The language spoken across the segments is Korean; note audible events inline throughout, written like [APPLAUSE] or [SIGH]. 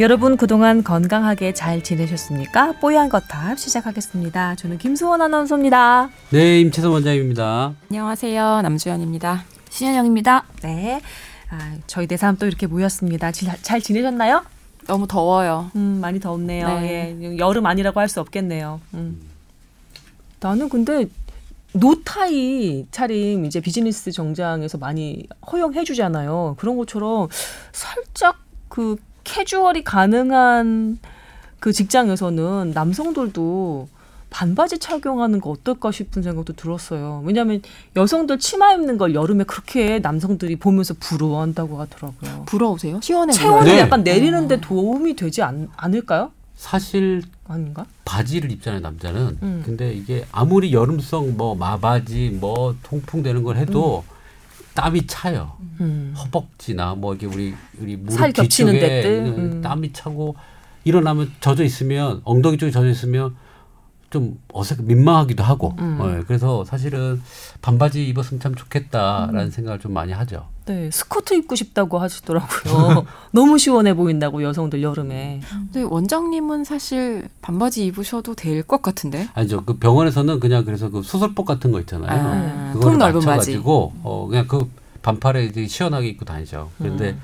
여러분 그동안 건강하게 잘 지내셨습니까? 뽀얀 거탑 시작하겠습니다. 저는 김수원 아나운서입니다. 네, 임채선 원장입니다. 안녕하세요. 남주현입니다. 신현영입니다. 네. 아, 저희 대사람 또 이렇게 모였습니다. 잘, 잘 지내셨나요? 너무 더워요. 음, 많이 덥네요. 네. 예, 여름 아니라고 할 수 없겠네요. 음. 나는 근데 노타이 차림 이제 비즈니스 정장에서 많이 허용해 주잖아요. 그런 것처럼 살짝 그 캐주얼이 가능한 그 직장에서는 남성들도 반바지 착용하는 거 어떨까 싶은 생각도 들었어요. 왜냐하면 여성들 치마 입는 걸 여름에 그렇게 남성들이 보면서 부러워한다고 하더라고요. 부러우세요? 시원해 체온을 네. 약간 내리는데 도움이 되지 않, 않을까요? 사실 아닌가? 바지를 입잖아요, 남자는. 음. 근데 이게 아무리 여름성 뭐 마바지 뭐 통풍되는 걸 해도 땀이 차요. 음. 허벅지나 뭐 이게 우리 우리 무릎 뒤쪽에 데들? 음. 땀이 차고 일어나면 젖어 있으면 엉덩이 쪽에 젖어 있으면 좀 어색 민망하기도 하고. 음. 네, 그래서 사실은 반바지 입었으면 참 좋겠다라는 음. 생각을 좀 많이 하죠. 네, 스커트 입고 싶다고 하시더라고요. [LAUGHS] 너무 시원해 보인다고 여성들 여름에. 근데 원장님은 사실 반바지 입으셔도 될 것 같은데. 아니죠. 그 병원에서는 그냥 그래서 그 수술복 같은 거 있잖아요. 아, 그걸 통 넓은 바지. 맞춰가지고 어 그냥 그 반팔에 이제 시원하게 입고 다니죠. 그런데 음.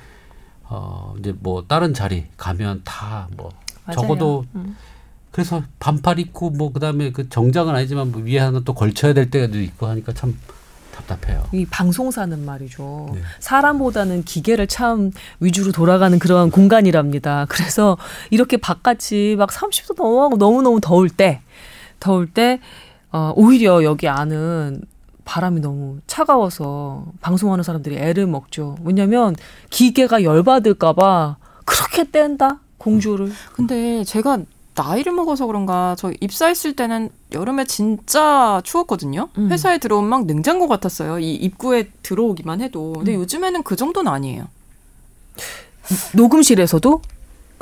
어 이제 뭐 다른 자리 가면 다 뭐. 적어도 음. 그래서 반팔 입고 뭐 그다음에 그 정장은 아니지만 뭐 위에 하나 또 걸쳐야 될 때도 있고 하니까 참 답답해요. 이 방송사는 말이죠. 네. 사람보다는 기계를 참 위주로 돌아가는 그런 공간이랍니다. 그래서 이렇게 바깥이 막 30도 넘어가고 너무너무 더울 때, 더울 때, 어, 오히려 여기 안은 바람이 너무 차가워서 방송하는 사람들이 애를 먹죠. 왜냐면 기계가 열받을까봐 그렇게 뗀다? 공조를. 근데 제가 나이를 먹어서 그런가 저 입사했을 때는 여름에 진짜 추웠거든요. 음. 회사에 들어오면 막 냉장고 같았어요. 이 입구에 들어오기만 해도. 근데 음. 요즘에는 그 정도는 아니에요. 녹음실에서도?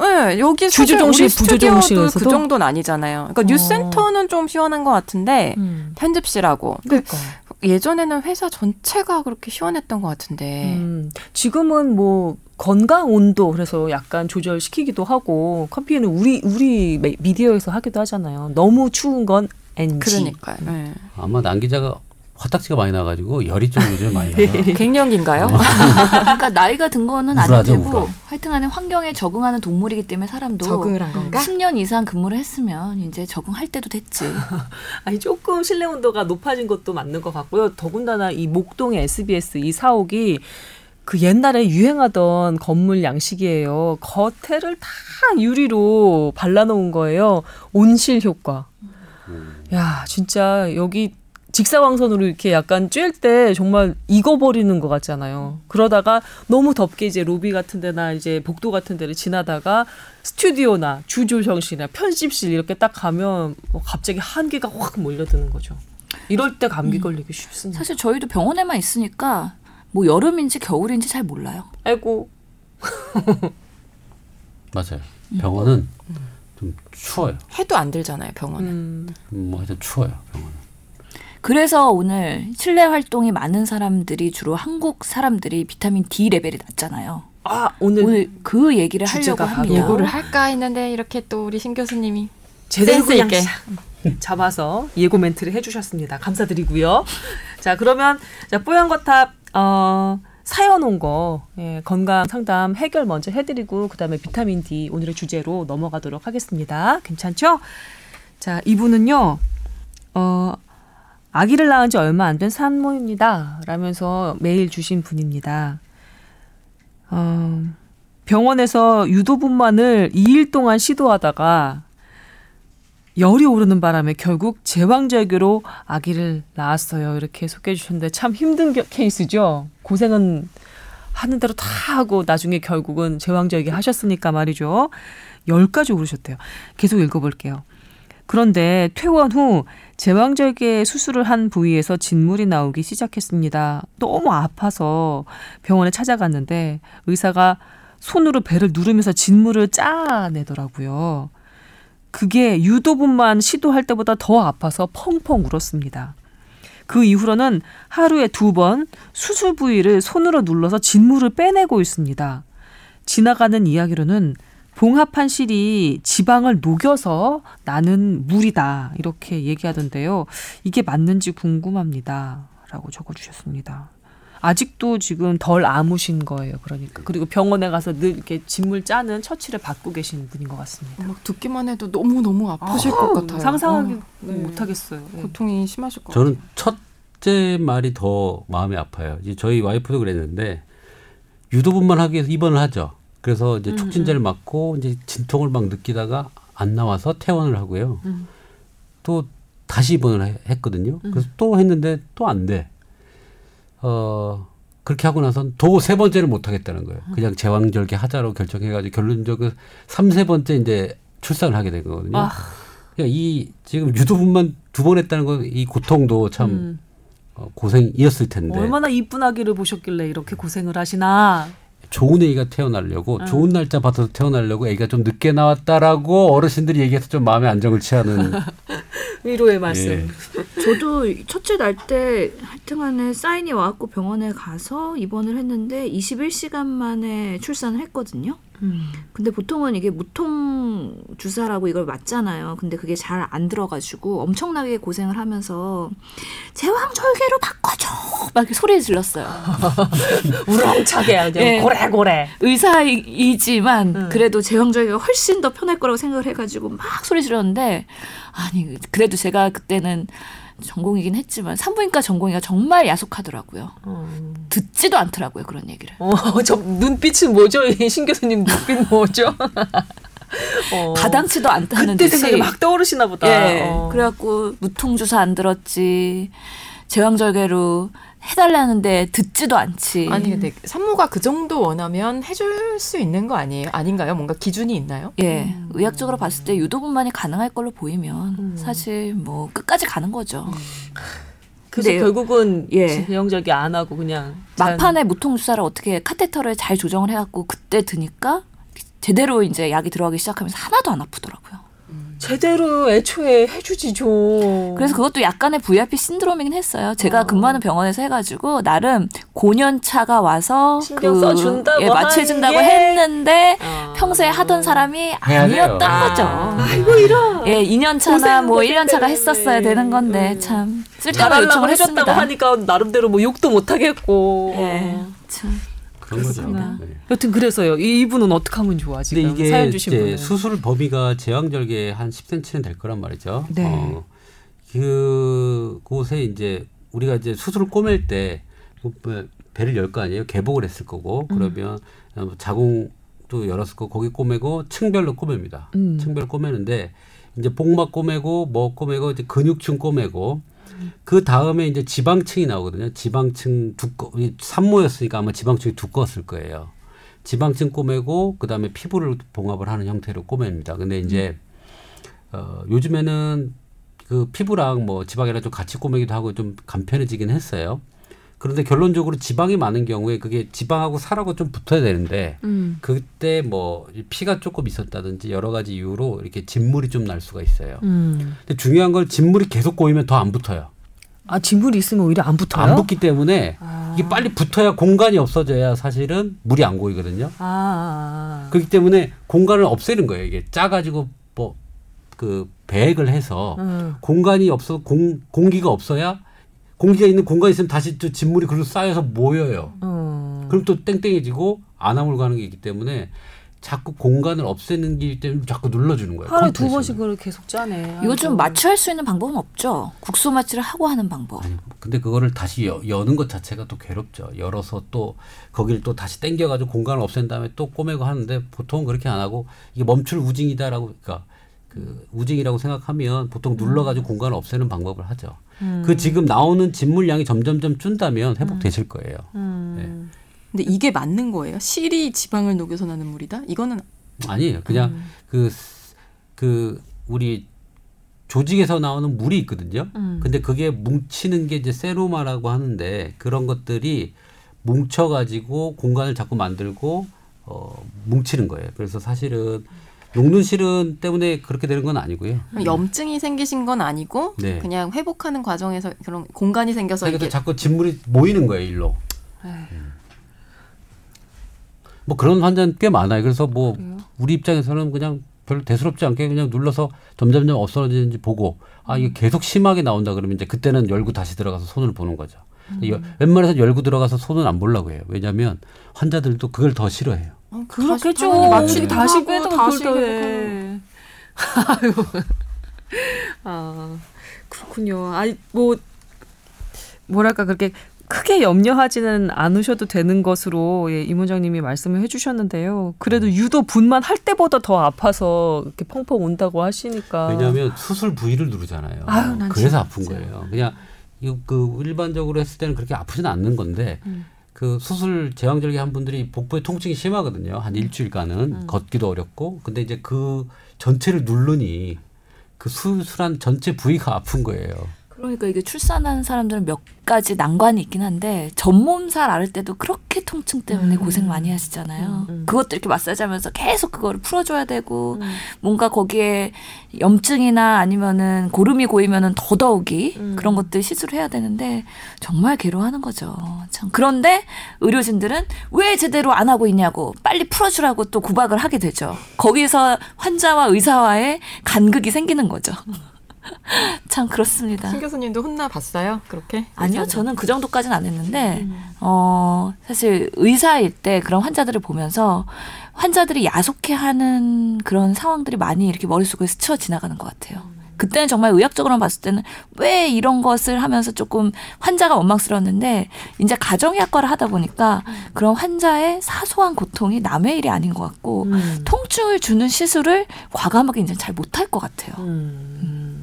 네, 여기 주조정실, 우리 스튜디오도 부조정실에서도? 그 정도는 아니잖아요. 그러니까 어. 뉴스센터는 좀 시원한 것 같은데 음. 편집실하고. 근데 그러니까. 예전에는 회사 전체가 그렇게 시원했던 것 같은데. 음, 지금은 뭐 건강 온도 그래서 약간 조절시키기도 하고 커피는 우리 우리 미- 미디어에서 하기도 하잖아요. 너무 추운 건 NG. 그러니까요. 네. 아마 남 기자가 화딱지가 많이 나가지고 열이 좀 요즘 많이 나요. [LAUGHS] 갱년기인가요? 그러니까 나이가 든 거는 아니고 우울하. 하여튼 간에 환경에 적응하는 동물이기 때문에 사람도 적응을 한 건가? 10년 이상 근무를 했으면 이제 적응할 때도 됐지. [LAUGHS] 아니 조금 실내 온도가 높아진 것도 맞는 것 같고요. 더군다나 이 목동의 SBS 이 사옥이 그 옛날에 유행하던 건물 양식이에요. 겉에를 다 유리로 발라놓은 거예요. 온실 효과. 야, 진짜 여기 직사광선으로 이렇게 약간 쬐일 때 정말 익어버리는 것 같잖아요. 그러다가 너무 덥게 이제 로비 같은 데나 이제 복도 같은 데를 지나다가 스튜디오나 주조정실이나 편집실 이렇게 딱 가면 뭐 갑자기 한기가 확 몰려드는 거죠. 이럴 때 감기 걸리기 쉽습니다. 사실 저희도 병원에만 있으니까 뭐 여름인지 겨울인지 잘 몰라요. 아이고. [LAUGHS] 맞아요. 병원은 좀 추워요. 해도 안 들잖아요, 병원은. 음, 음, 뭐 하여튼 추워요. 병원은. 그래서 오늘 실내 활동이 많은 사람들이 주로 한국 사람들이 비타민 D 레벨이 낮잖아요. 아 오늘, 오늘 그 얘기를 하려고 합니다. 예고를 할까 했는데 이렇게 또 우리 신 교수님이 제대로 그냥 있게. 싹 잡아서 예고 멘트를 해주셨습니다. 감사드리고요. 자 그러면 자 뽀얀 거탑 어, 사연 온거 예, 건강 상담 해결 먼저 해드리고 그 다음에 비타민 D 오늘의 주제로 넘어가도록 하겠습니다. 괜찮죠? 자 이분은요 어, 아기를 낳은 지 얼마 안 된 산모입니다. 라면서 메일 주신 분입니다. 어, 병원에서 유도분만을 2일 동안 시도하다가 열이 오르는 바람에 결국 제왕절개로 아기를 낳았어요. 이렇게 소개해 주셨는데 참 힘든 겨- 케이스죠. 고생은 하는 대로 다 하고 나중에 결국은 제왕절개 하셨으니까 말이죠. 열까지 오르셨대요. 계속 읽어볼게요. 그런데 퇴원 후 제왕절개 수술을 한 부위에서 진물이 나오기 시작했습니다. 너무 아파서 병원에 찾아갔는데 의사가 손으로 배를 누르면서 진물을 짜내더라고요. 그게 유도분만 시도할 때보다 더 아파서 펑펑 울었습니다. 그 이후로는 하루에 두 번 수술 부위를 손으로 눌러서 진물을 빼내고 있습니다. 지나가는 이야기로는 봉합한 실이 지방을 녹여서 나는 물이다 이렇게 얘기하던데요. 이게 맞는지 궁금합니다.라고 적어주셨습니다. 아직도 지금 덜 아무신 거예요. 그러니까 그리고 병원에 가서 늘 이렇게 진물 짜는 처치를 받고 계신 분인 것 같습니다. 막 듣기만 해도 너무 너무 아프실 것 같아요. 상상하기 어, 네. 못하겠어요. 예. 고통이 심하실 것 같아요. 저는 첫째 말이 더 마음이 아파요. 이제 저희 와이프도 그랬는데 유도분만 하기 위해서 입원을 하죠. 그래서 이제 촉진제를 맞고 이제 진통을 막 느끼다가 안 나와서 퇴원을 하고요. 음. 또 다시 입원을 해- 했거든요. 그래서 또 했는데 또 안 돼. 어 그렇게 하고 나선 도 세 번째를 못 하겠다는 거예요. 그냥 제왕절개 하자로 결정해가지고 결론적으로 삼세 번째 이제 출산을 하게 된 거거든요. 아. 그러니까 이 지금 유도분만 두 번 했다는 건 이 고통도 참 음. 어, 고생이었을 텐데 얼마나 이쁜 아기를 보셨길래 이렇게 고생을 하시나. 좋은 애기가 태어나려고 음. 좋은 날짜 받아서 태어나려고 애기가 좀 늦게 나왔다라고 어르신들이 얘기해서 좀 마음의 안정을 취하는 [LAUGHS] 위로의 말씀. 예. 저도 첫째 날 때 하여튼간에 사인이 와갖고 병원에 가서 입원을 했는데 21시간 만에 출산을 했거든요. 음. 근데 보통은 이게 무통 주사라고 이걸 맞잖아요. 근데 그게 잘 안 들어가지고 엄청나게 고생을 하면서 제왕 절개로 바꿔줘 막 이렇게 소리 질렀어요. [LAUGHS] 우렁차게 아주 예. 고래고래. 의사이지만 음. 그래도 제왕 절개가 훨씬 더 편할 거라고 생각을 해가지고 막 소리 질렀는데 아니 그래도 제가 그때는 전공이긴 했지만 산부인과 전공의가 정말 야속하더라고요. 듣지도 않더라고요 그런 얘기를. 어, [LAUGHS] 저 눈빛은 뭐죠? 이신 교수님 눈빛 뭐죠? [LAUGHS] 어. 가당치도 않다는 그때. 생각이 막 떠오르시나 보다. 예. 어. 그래갖고 무통주사 안 들었지. 제왕절개로 해달라는데 듣지도 않지. 아니 근데 산모가 그 정도 원하면 해줄 수 있는 거 아니에요? 아닌가요? 뭔가 기준이 있나요? 예, 의학적으로 봤을 때 유도분만이 가능할 걸로 보이면 음. 사실 뭐 끝까지 가는 거죠. 그래서 근데 결국은 예. 제형적이 안 하고 그냥 자연- 막판에 무통 주사를 어떻게 카테터를 잘 조정을 해갖고 그때 드니까 제대로 이제 약이 들어가기 시작하면서 하나도 안 아프더라고요. 제대로 애초에 해주지 좀. 그래서 그것도 약간의 VIP 신드롬이긴 했어요. 제가 근무하는 병원에서 해가지고 나름 고년차가 와서 신경 써준다고 예, 맞춰준다고 게- 했는데 아. 평소에 하던 사람이 아니었던 돼요. 거죠. 아이고 이런. 예, 2년 차나 고생한 뭐거 1년 차가 때문에. 했었어야 되는 건데 음. 참 쓸데없는 요청을 해줬다고 했습니다. 하니까 나름대로 뭐 욕도 못 하겠고. 예, 어. 참. 그런. 그렇습니다. 네. 여튼 그래서요. 이분은 어떻게 하면 좋아 지금 근데 이게 사연 주신 분은. 수술 범위가 제왕절개 한 10cm는 될 거란 말이죠. 네. 어, 그 곳에 이제 우리가 이제 수술을 꼬맬 때 뭐, 배를 열 거 아니에요. 개복을 했을 거고 음. 그러면 어, 자궁도 열었을 거고 거기 꼬매고 층별로 꼬맵니다. 음. 층별 꼬매는데 이제 복막 꼬매고 뭐 꼬매고 이제 근육층 꼬매고 그 다음에 이제 지방층이 나오거든요. 지방층 두꺼 이 산모였으니까 아마 지방층이 두꺼웠을 거예요. 지방층 꼬매고 그다음에 피부를 봉합을 하는 형태로 꼬맵니다. 근데 이제 어 요즘에는 그 피부랑 뭐 지방이랑 좀 같이 꼬매기도 하고 좀 간편해지긴 했어요. 그런데 결론적으로 지방이 많은 경우에 그게 지방하고 살하고 좀 붙어야 되는데 음. 그때 뭐 피가 조금 있었다든지 여러 가지 이유로 이렇게 진물이 좀 날 수가 있어요. 음. 근데 중요한 걸 진물이 계속 꼬이면 더 안 붙어요. 아 진물이 있으면 오히려 안 붙어요? 안 붙기 때문에 아. 이게 빨리 붙어야 공간이 없어져야 사실은 물이 안 고이거든요. 아, 아. 아. 그렇기 때문에 공간을 없애는 거예요. 이게 짜가지고 뭐 그 배액을 해서 음. 공간이 없어 공 공기가 없어야 공기가 있는 공간이 있으면 다시 또 진물이 그리고 쌓여서 모여요. 음. 그럼 또 땡땡해지고 안암으로 가는 게 있기 때문에 자꾸 공간을 없애는 게 때문에 자꾸 눌러주는 거예요. 하루에 두. 번씩 그걸 계속 짜네. 이거 좀 아이고. 마취 할 수 있는 방법은 없죠. 국소 마취를 하고 하는 방법. 아니, 근데 그거를 다시 여, 여는 것 자체가 또 괴롭죠. 열어서 또 거기를 또 다시 당겨가지고 공간을 없앤 다음에 또 꼬매고 하는데 보통 그렇게 안 하고 이게 멈출 우징이다라고 그러니까 그 우징이라고 생각하면 보통 눌러가지고 공간을 없애는 방법을 하죠. 그 지금 나오는 진물량이 점점점 준다면 회복되실 거예요. 음. 근데 이게 맞는 거예요? 실이 지방을 녹여서 나는 물이다? 이거는 아니에요. 그냥 그그 우리 조직에서 나오는 물이 있거든요. 음. 근데 그게 뭉치는 게 이제 세로마라고 하는데 그런 것들이 뭉쳐가지고 공간을 자꾸 만들고 어 뭉치는 거예요. 그래서 사실은 녹는 실은 때문에 그렇게 되는 건 아니고요. 염증이 생기신 건 아니고 네. 그냥 회복하는 과정에서 그런 공간이 생겨서 이게 자꾸 진물이 모이는 거예요, 일로. 뭐 그런 환자는 꽤 많아요. 그래서 뭐 우리 입장에서는 그냥 별로 대수롭지 않게 그냥 눌러서 점점점 없어지는지 보고 아 이게 계속 심하게 나온다 그러면 이제 그때는 열고 다시 들어가서 손을 보는 거죠. 음. 웬만해서 열고 들어가서 손은 안 보려고 해요. 왜냐하면 환자들도 그걸 더 싫어해요. 어, 그렇겠죠. 맞추기 다시 빼도 다시. 해. 아유. 아 그렇군요. 아니 뭐 뭐랄까 그렇게 크게 염려하지는 않으셔도 되는 것으로 예, 임 원장님이 말씀을 해주셨는데요. 그래도 유독 분만 할 때보다 더 아파서 이렇게 펑펑 온다고 하시니까. 왜냐하면 수술 부위를 누르잖아요. 아유, 난 그래서 진짜. 아픈 거예요. 그냥 그 일반적으로 했을 때는 그렇게 아프지는 않는 건데 음. 그 수술 제왕절개 한 분들이 복부에 통증이 심하거든요. 한 일주일간은 음. 걷기도 어렵고 근데 이제 그 전체를 누르니 그 수술한 전체 부위가 아픈 거예요. 그러니까 이게 출산하는 사람들은 몇 가지 난관이 있긴 한데 전몸살 앓을 때도 그렇게 통증 때문에 음. 고생 많이 하시잖아요. 음, 음. 그것도 이렇게 마사지하면서 계속 그거를 풀어줘야 되고 음. 뭔가 거기에 염증이나 아니면은 고름이 고이면은 더더욱이 음. 그런 것들 시술해야 되는데 정말 괴로워하는 거죠. 참 그런데 의료진들은 왜 제대로 안 하고 있냐고 빨리 풀어주라고 또 구박을 하게 되죠. 거기서 환자와 의사와의 간극이 생기는 거죠. [LAUGHS] 참 그렇습니다. 신 교수님도 혼나 봤어요? 그렇게? 아니요, 저는 그 정도까지는 안 했는데, 음. 어, 사실 의사일 때 그런 환자들을 보면서 환자들이 야속해하는 그런 상황들이 많이 이렇게 머릿속에 스쳐 지나가는 것 같아요. 그때는 정말 의학적으로 봤을 때는 왜 이런 것을 하면서 조금 환자가 원망스러웠는데 이제 가정의학과를 하다 보니까 그런 환자의 사소한 고통이 남의 일이 아닌 것 같고 음. 통증을 주는 시술을 과감하게 이제 잘 못할 것 같아요. 음.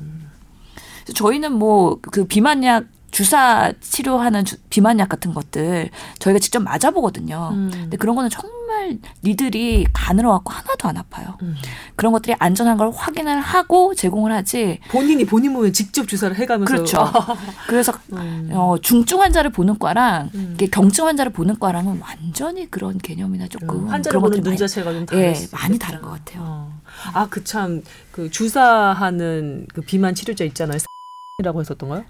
저희는 뭐 그 비만약 주사 치료하는 주- 비만약 같은 것들 저희가 직접 맞아보거든요. 음. 근데 그런 거는 정말 니들이 간으로 갖고 하나도 안 아파요. 음. 그런 것들이 안전한 걸 확인을 하고 제공을 하지. 본인이 본인 몸에 직접 주사를 해가면서 그렇죠. [LAUGHS] 그래서 음. 어, 중증 환자를 보는 과랑 음. 이게 경증 환자를 보는 과랑은 완전히 그런 개념이나 조금 음, 환자를 그런 보는 것들이 눈 많이- 자체가 좀 예, 다를 수 많이. 다른 것 같아요. 어. 아, 그 참, 그 주사하는 그 비만 치료제 있잖아요. 이라고 했었던가요?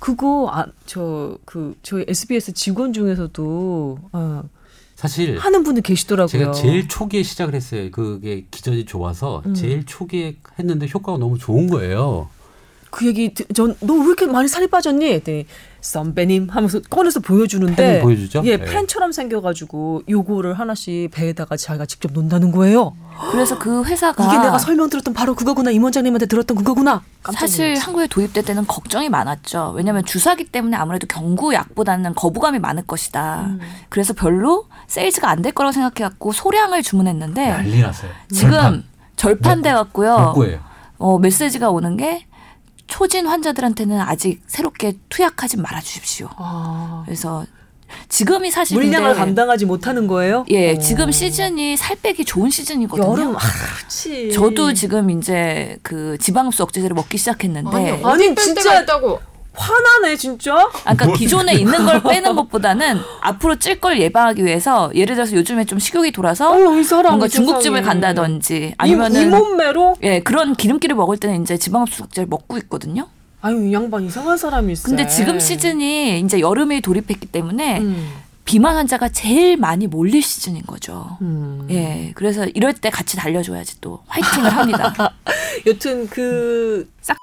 그거 아, 저, 그, 저희 SBS 직원 중에서도, 어, 사실 하는 분들 계시더라고요. 제가 제일 초기에 시작을 했어요. 그게 기전이 좋아서 음. 제일 초기에 했는데 효과가 너무 좋은 거예요. 그 얘기, 전, 너 왜 이렇게 많이 살이 빠졌니? 했더니, 선배님 하면서 꺼내서 보여주는데. 보여주죠? 예, 네. 펜처럼 생겨가지고, 요거를 하나씩 배에다가 자기가 직접 놓는다는 거예요. 그래서 그 회사가 이게 내가 설명드렸던 바로 그거구나. 임 원장님한테 들었던 그거구나. 사실. 한국에 도입될 때는 걱정이 많았죠. 왜냐하면 주사기 때문에 아무래도 경구약보다는 거부감이 많을 것이다. 음. 그래서 별로 세일즈가 안 될 거라고 생각해갖고 소량을 주문했는데 난리 났어요. 지금 절판돼 갖고요. 복구예요. 어, 메시지가 오는 게 초진 환자들한테는 아직 새롭게 투약하지 말아 주십시오. 아. 그래서 지금이 사실 물량을 감당하지 못하는 거예요? 예, 어. 지금 시즌이 살 빼기 좋은 시즌이거든요. 여름 아, 그렇지. 저도 지금 이제 그 지방흡수 억제제를 먹기 시작했는데 아니, 아니, 뺄 진짜- 때가 있다고. 화나네 진짜. 아까 그러니까 기존에 있는 걸 빼는 것보다는 앞으로 찔 걸 예방하기 위해서 예를 들어서 요즘에 좀 식욕이 돌아서 어, 이 사람 뭔가 이 중국집을 세상에. 간다든지 이, 이 아니면은 몸매로 예 그런 기름기를 먹을 때는 이제 지방흡수 억제를 먹고 있거든요. 아유 이 양반 이상한 사람이 있어. 근데 지금 시즌이 이제 여름에 돌입했기 때문에 음. 비만 환자가 제일 많이 몰릴 시즌인 거죠. 음. 예, 그래서 이럴 때 같이 달려줘야지 또 화이팅을 합니다. [LAUGHS] 여튼 그 싹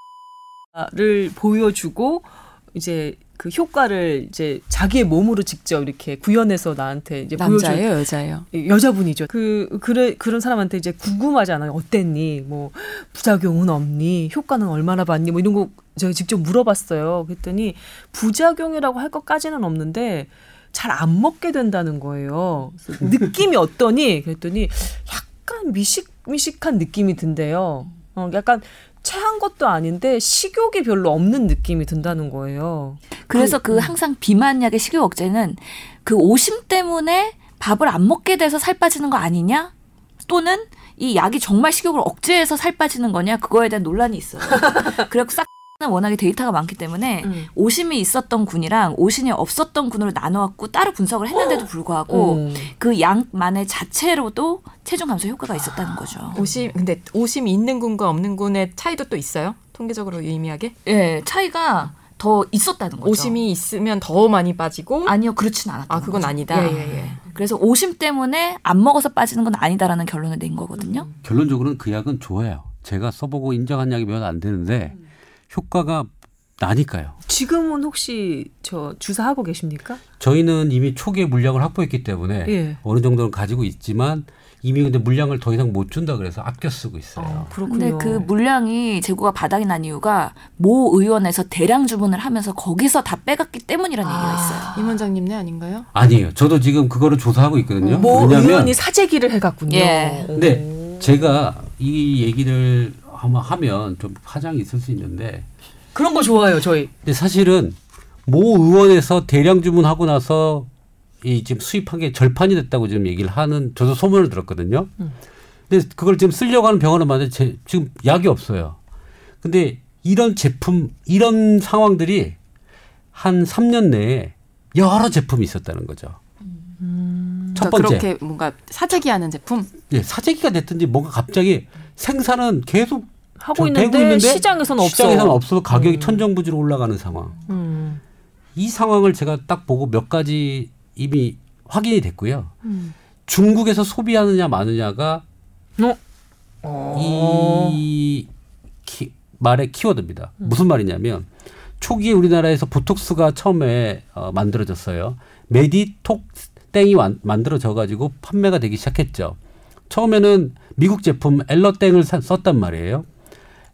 을 보여주고 이제 그 효과를 이제 자기의 몸으로 직접 이렇게 구현해서 나한테 이제 보여줘. 여자예요? 여자분이죠. 그 그래 그런 사람한테 이제 궁금하잖아요. 어땠니? 뭐 부작용은 없니? 효과는 얼마나 봤니? 뭐 이런 거 제가 직접 물어봤어요. 그랬더니 부작용이라고 할 것까지는 없는데 잘 안 먹게 된다는 거예요. [LAUGHS] 느낌이 어떠니? 그랬더니 약간 미식 미식한 느낌이 든대요. 어, 약간 체한 것도 아닌데 식욕이 별로 없는 느낌이 든다는 거예요. 그래서 그 항상 비만약의 식욕 억제는 그 오심 때문에 밥을 안 먹게 돼서 살 빠지는 거 아니냐? 또는 이 약이 정말 식욕을 억제해서 살 빠지는 거냐? 그거에 대한 논란이 있어요. [LAUGHS] 그리고 싹는 워낙에 데이터가 많기 때문에 음. 오심이 있었던 군이랑 오심이 없었던 군으로 나눠갖고 따로 분석을 했는데도 불구하고 음. 그 약만의 자체로도 체중 감소 효과가 있었다는 거죠. 오심 근데 오심이 있는 군과 없는 군의 차이도 또 있어요? 통계적으로 유의미하게? 예, 차이가 더 있었다는 거죠. 오심이 있으면 더 많이 빠지고 아니요, 그렇진 않았던 아, 그건 거죠. 아니다. 예, 예, 예. 그래서 오심 때문에 안 먹어서 빠지는 건 아니다라는 결론을 낸 거거든요. 결론적으로는 그 약은 좋아요. 제가 써보고 인정한 약이면 안 되는데 효과가 나니까요. 지금은 혹시 저 주사하고 계십니까? 저희는 이미 초기에 물량을 확보했기 때문에 예. 어느 정도는 가지고 있지만 이미 근데 물량을 더 이상 못 준다 그래서 아껴 쓰고 있어요. 근데 그 물량이 재고가 바닥이 난 이유가 모 의원에서 대량 주문을 하면서 거기서 다 빼갔기 때문이라는 얘기가 있어요. 임 원장님네 아닌가요? 아니에요. 저도 지금 그거를 조사하고 있거든요. 뭐 왜냐하면 의원이 사재기를 해갔군요. 예. 제가 이 얘기를 한번 하면 좀 파장이 있을 수 있는데 그런 거 좋아요, 저희. 근데 사실은 모 의원에서 대량 주문하고 나서 이 지금 수입한 게 절판이 됐다고 지금 얘기를 하는 저도 소문을 들었거든요. 근데 그걸 지금 쓰려고 하는 병원은 제- 지금 약이 없어요. 근데 이런 제품 이런 상황들이 한 3년 내에 여러 제품이 있었다는 거죠. 첫 그러니까 번째 그렇게 뭔가 사재기하는 제품. 예, 사재기가 됐든지 뭔가 갑자기 생산은 계속 하고 있는데, 있는데 시장에서는 없어. 시장에서는 없어서 가격이 천정부지로 올라가는 상황. 음. 이 상황을 제가 딱 보고 몇 가지 이미 확인이 됐고요. 음. 중국에서 소비하느냐 마느냐가 어? 어. 이 키- 말의 키워드입니다. 무슨 말이냐면 초기에 우리나라에서 보톡스가 처음에 어, 만들어졌어요. 메디톡 땡이 완- 만들어져 가지고 판매가 되기 시작했죠. 처음에는 미국 제품 엘러땡을 사- 썼단 말이에요.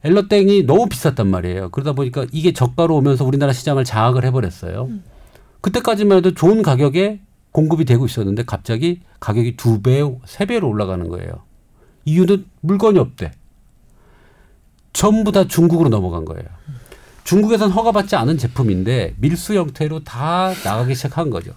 엘러땡이 너무 비쌌단 말이에요. 그러다 보니까 이게 저가로 오면서 우리나라 시장을 장악을 해버렸어요. 그때까지만 해도 좋은 가격에 공급이 되고 있었는데 갑자기 가격이 두 배, 세 배로 올라가는 거예요. 이유는 물건이 없대. 전부 다 중국으로 넘어간 거예요. 중국에선 허가받지 않은 제품인데 밀수 형태로 다 나가기 시작한 거죠.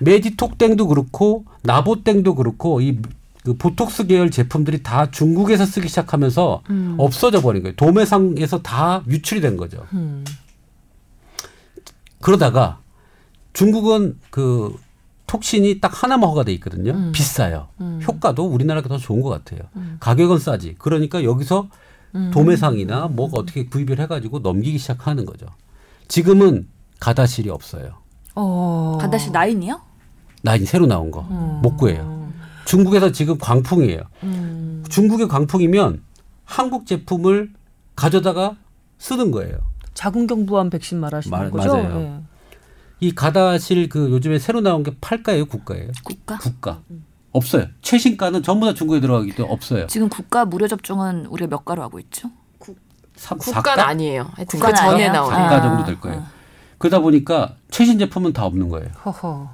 메디톡땡도 그렇고 나보땡도 그렇고 이 그 보톡스 계열 제품들이 다 중국에서 쓰기 시작하면서 없어져 버린 거예요. 도매상에서 다 유출이 된 거죠. 음. 그러다가 중국은 그 톡신이 딱 하나만 허가돼 있거든요. 비싸요. 효과도 우리나라가 더 좋은 것 같아요. 가격은 싸지. 그러니까 여기서 도매상이나 뭐가 어떻게 구입을 해가지고 넘기기 시작하는 거죠. 지금은 가다실이 없어요. 어. 가다시 나인이요? 나 이제 새로 나온 거 못 구해요. 중국에서 지금 광풍이에요. 음. 중국의 광풍이면 한국 제품을 가져다가 쓰는 거예요. 자궁경부암 백신 말하시는 말- 거죠? 맞아요. 예. 이 가다실 그 요즘에 새로 나온 게 팔가예요, 국가예요? 국가? 국가 없어요. 최신가는 전부 다 중국에 들어가기 때문에 없어요. 지금 국가 무료 접종은 우리가 몇 가로 하고 있죠? 삼- 국가는 사가? 아니에요. 그 국가는 전에 아니에요? 나온. 아. 정도 될 거예요. 그러다 보니까 최신 제품은 다 없는 거예요. 허허.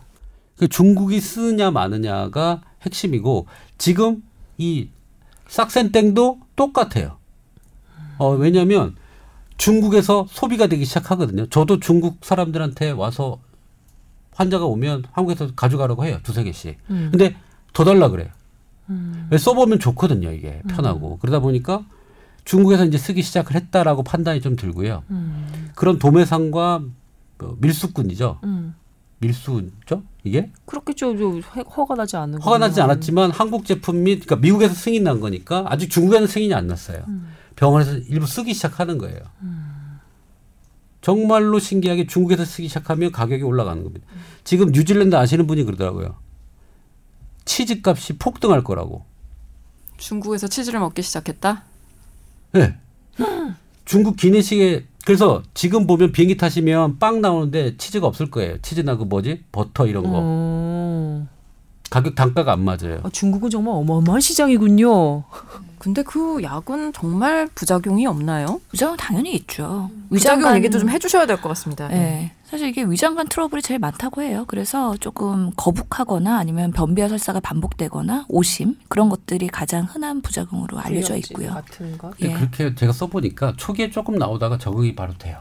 그 중국이 쓰느냐 마느냐가 핵심이고 지금 이 싹센땡도 똑같아요. 어, 왜냐하면 중국에서 소비가 되기 시작하거든요. 저도 중국 사람들한테 와서 환자가 오면 한국에서 가져가라고 해요. 두세 개씩. 음. 근데 더 달라 그래요. 왜 써보면 좋거든요. 이게 편하고. 그러다 보니까 중국에서 이제 쓰기 시작을 했다라고 판단이 좀 들고요. 음. 그런 도매상과 뭐 밀수꾼이죠. 음. 밀수죠? 이게? 그렇겠죠. 저 허- 허가 나지 않은 허가 나지 않았지만 한국 제품 및 그러니까 미국에서 승인 난 거니까 아직 중국에는 승인이 안 났어요. 병원에서 일부 쓰기 시작하는 거예요. 정말로 신기하게 중국에서 쓰기 시작하면 가격이 올라가는 겁니다. 지금 뉴질랜드 아시는 분이 그러더라고요. 치즈 값이 폭등할 거라고. 중국에서 치즈를 먹기 시작했다. 네. 중국 기내식에 그래서 지금 보면 비행기 타시면 빵 나오는데 치즈가 없을 거예요. 치즈나 그 뭐지 버터 이런 거 어. 가격 단가가 안 맞아요. 아, 중국은 정말 어마어마한 시장이군요. 근데 그 약은 정말 부작용이 없나요? 부작용 당연히 있죠. 부작용 얘기도 좀 해주셔야 될 것 같습니다. 네. 사실 이게 위장관 트러블이 제일 많다고 해요. 그래서 조금 거북하거나 아니면 변비와 설사가 반복되거나 오심 그런 것들이 가장 흔한 부작용으로 알려져 있고요. 같은 것. 예. 그렇게 제가 써보니까 초기에 조금 나오다가 적응이 바로 돼요.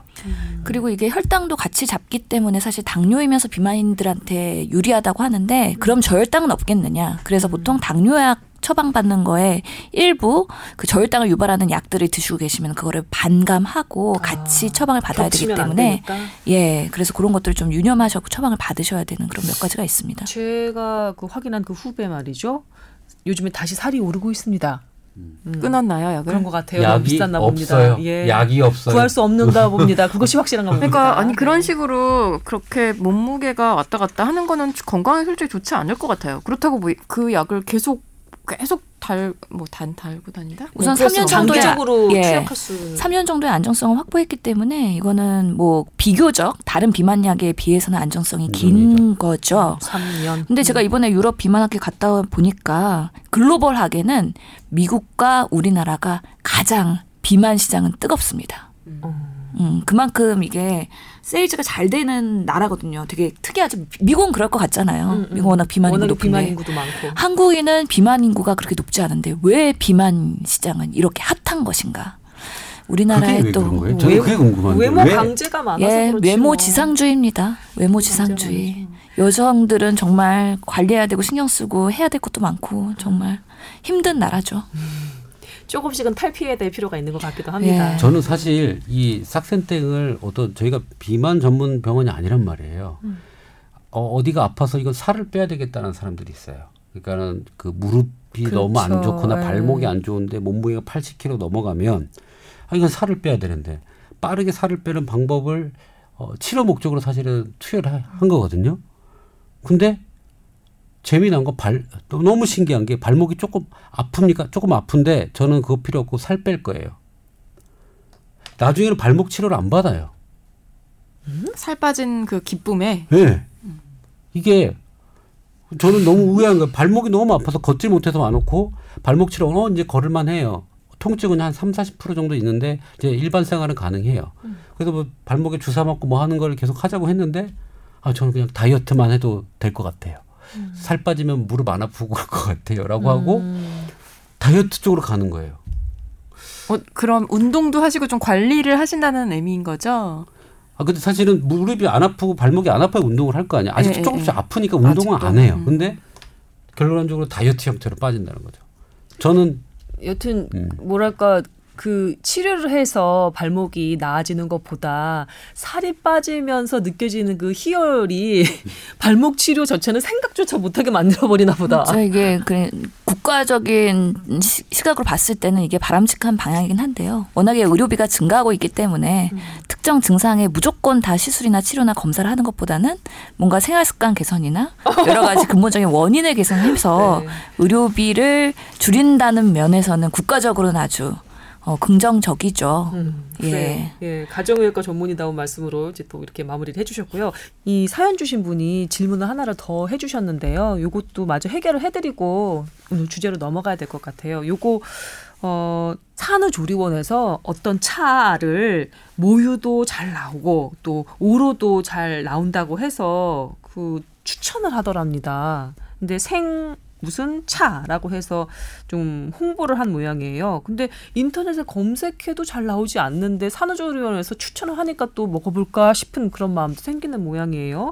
그리고 이게 혈당도 같이 잡기 때문에 사실 당뇨이면서 비만인들한테 유리하다고 하는데 그럼 저혈당은 없겠느냐. 그래서 보통 당뇨약 처방받는 거에 일부 그 저혈당을 유발하는 약들을 드시고 계시면 그거를 반감하고 같이 처방을 받아야 되기 때문에. 예 그래서 그런 것들을 좀 유념하셔고 처방을 받으셔야 되는 그런 몇 가지가 있습니다. 제가 그 확인한 그 후배 말이죠. 요즘에 다시 살이 오르고 있습니다. 음. 끊었나요 약을? 그런 것 같아요. 너무 약이 비쌌나 없어요. 봅니다. 예. 약이 없어요. 구할 수 없는가 [LAUGHS] 봅니다. 그것이 확실한가 봅니다. 그러니까 아니 그런 네. 식으로 그렇게 몸무게가 왔다 갔다 하는 거는 건강에 솔직히 좋지 않을 것 같아요. 그렇다고 뭐 그 약을 계속 계속 달 뭐단 달고 다닌다? 우선 뭐 그래서 3년 정도의 장기적으로 예. 투약할 수 3년 정도의 안정성을 확보했기 때문에 이거는 뭐 비교적 다른 비만약에 비해서는 안정성이 긴 거죠. 3년. 근데 제가 이번에 유럽 비만학회 갔다 보니까 글로벌하게는 미국과 우리나라가 가장 비만 시장은 뜨겁습니다. 음, 그만큼 이게 세일즈가 잘 되는 나라거든요. 되게 특이하죠. 미국은 그럴 것 같잖아요. 음, 음. 미국 워낙 비만 인구 높은데. 비만 인구도 많고. 한국인은 비만 인구가 그렇게 높지 않은데 왜 비만 시장은 이렇게 핫한 것인가? 우리나라에 또 외모 왜? 강제가 많아서 예, 그렇지 외모 뭐. 지상주의입니다. 외모 지상주의. 여성들은 정말 관리해야 되고 신경 쓰고 해야 될 것도 많고 정말 힘든 나라죠. 조금씩은 탈피해야 될 필요가 있는 것 같기도 합니다. 예. 저는 사실 이 삭센땡을 어떤 저희가 비만 전문 병원이 아니란 말이에요. 음. 어, 어디가 아파서 이건 살을 빼야 되겠다는 사람들이 있어요. 그러니까는 그 무릎이 그렇죠. 너무 안 좋거나 예. 발목이 안 좋은데 몸무게가 80kg 넘어가면 아 이건 살을 빼야 되는데 빠르게 살을 빼는 방법을 어, 치료 목적으로 사실은 투여를 하- 한 거거든요. 근데 재미난 건 발, 또 너무 신기한 게 발목이 조금 아픕니까? 조금 아픈데 저는 그거 필요 없고 살 뺄 거예요. 나중에는 발목 치료를 안 받아요. 살 빠진 그 기쁨에 예. 이게 저는 너무 의아한 거예요. 발목이 너무 아파서 걷질 못해서 와놓고 발목 치료, 어, 이제 걸을만 해요. 통증은 한 3, 40% 정도 있는데 이제 일반 생활은 가능해요. 그래서 뭐 발목에 주사 맞고 뭐 하는 걸 계속 하자고 했는데 아, 저는 그냥 다이어트만 해도 될 것 같아요. 살 빠지면 무릎 안 아프고 그럴 것 같아요. 라고 하고 음. 다이어트 쪽으로 가는 거예요. 어, 그럼 운동도 하시고 좀 관리를 하신다는 의미인 거죠? 아 근데 사실은 무릎이 안 아프고 발목이 안 아파야 운동을 할 거 아니야. 아직 예, 예, 조금씩 예. 아프니까 운동은 아직도. 안 해요. 음. 근데 결론적으로 다이어트 형태로 빠진다는 거죠. 저는 여튼 음. 뭐랄까 그 치료를 해서 발목이 나아지는 것보다 살이 빠지면서 느껴지는 그 희열이 [LAUGHS] 발목 치료 자체는 생각조차 못하게 만들어 버리나 보다. 저 이게 그 국가적인 시, 시각으로 봤을 때는 이게 바람직한 방향이긴 한데요. 워낙에 의료비가 증가하고 있기 때문에 특정 증상에 무조건 다 시술이나 치료나 검사를 하는 것보다는 뭔가 생활 습관 개선이나 여러 가지 [LAUGHS] 근본적인 원인을 개선해서 네. 의료비를 줄인다는 면에서는 국가적으로는 아주 어, 긍정적이죠. 음, 예. 예. 예, 가정의학과 전문의다운 말씀으로 이제 또 이렇게 마무리를 해주셨고요. 이 사연 주신 분이 질문을 하나를 더 해주셨는데요. 요것도 마저 해결을 해드리고 오늘 주제로 넘어가야 될 것 같아요. 요거 어, 산후조리원에서 어떤 차를 모유도 잘 나오고 또 오로도 잘 나온다고 해서 그 추천을 하더랍니다. 근데 생 무슨 차라고 해서 좀 홍보를 한 모양이에요. 근데 인터넷에 검색해도 잘 나오지 않는데 산후조리원에서 추천을 하니까 또 먹어볼까 싶은 그런 마음도 생기는 모양이에요.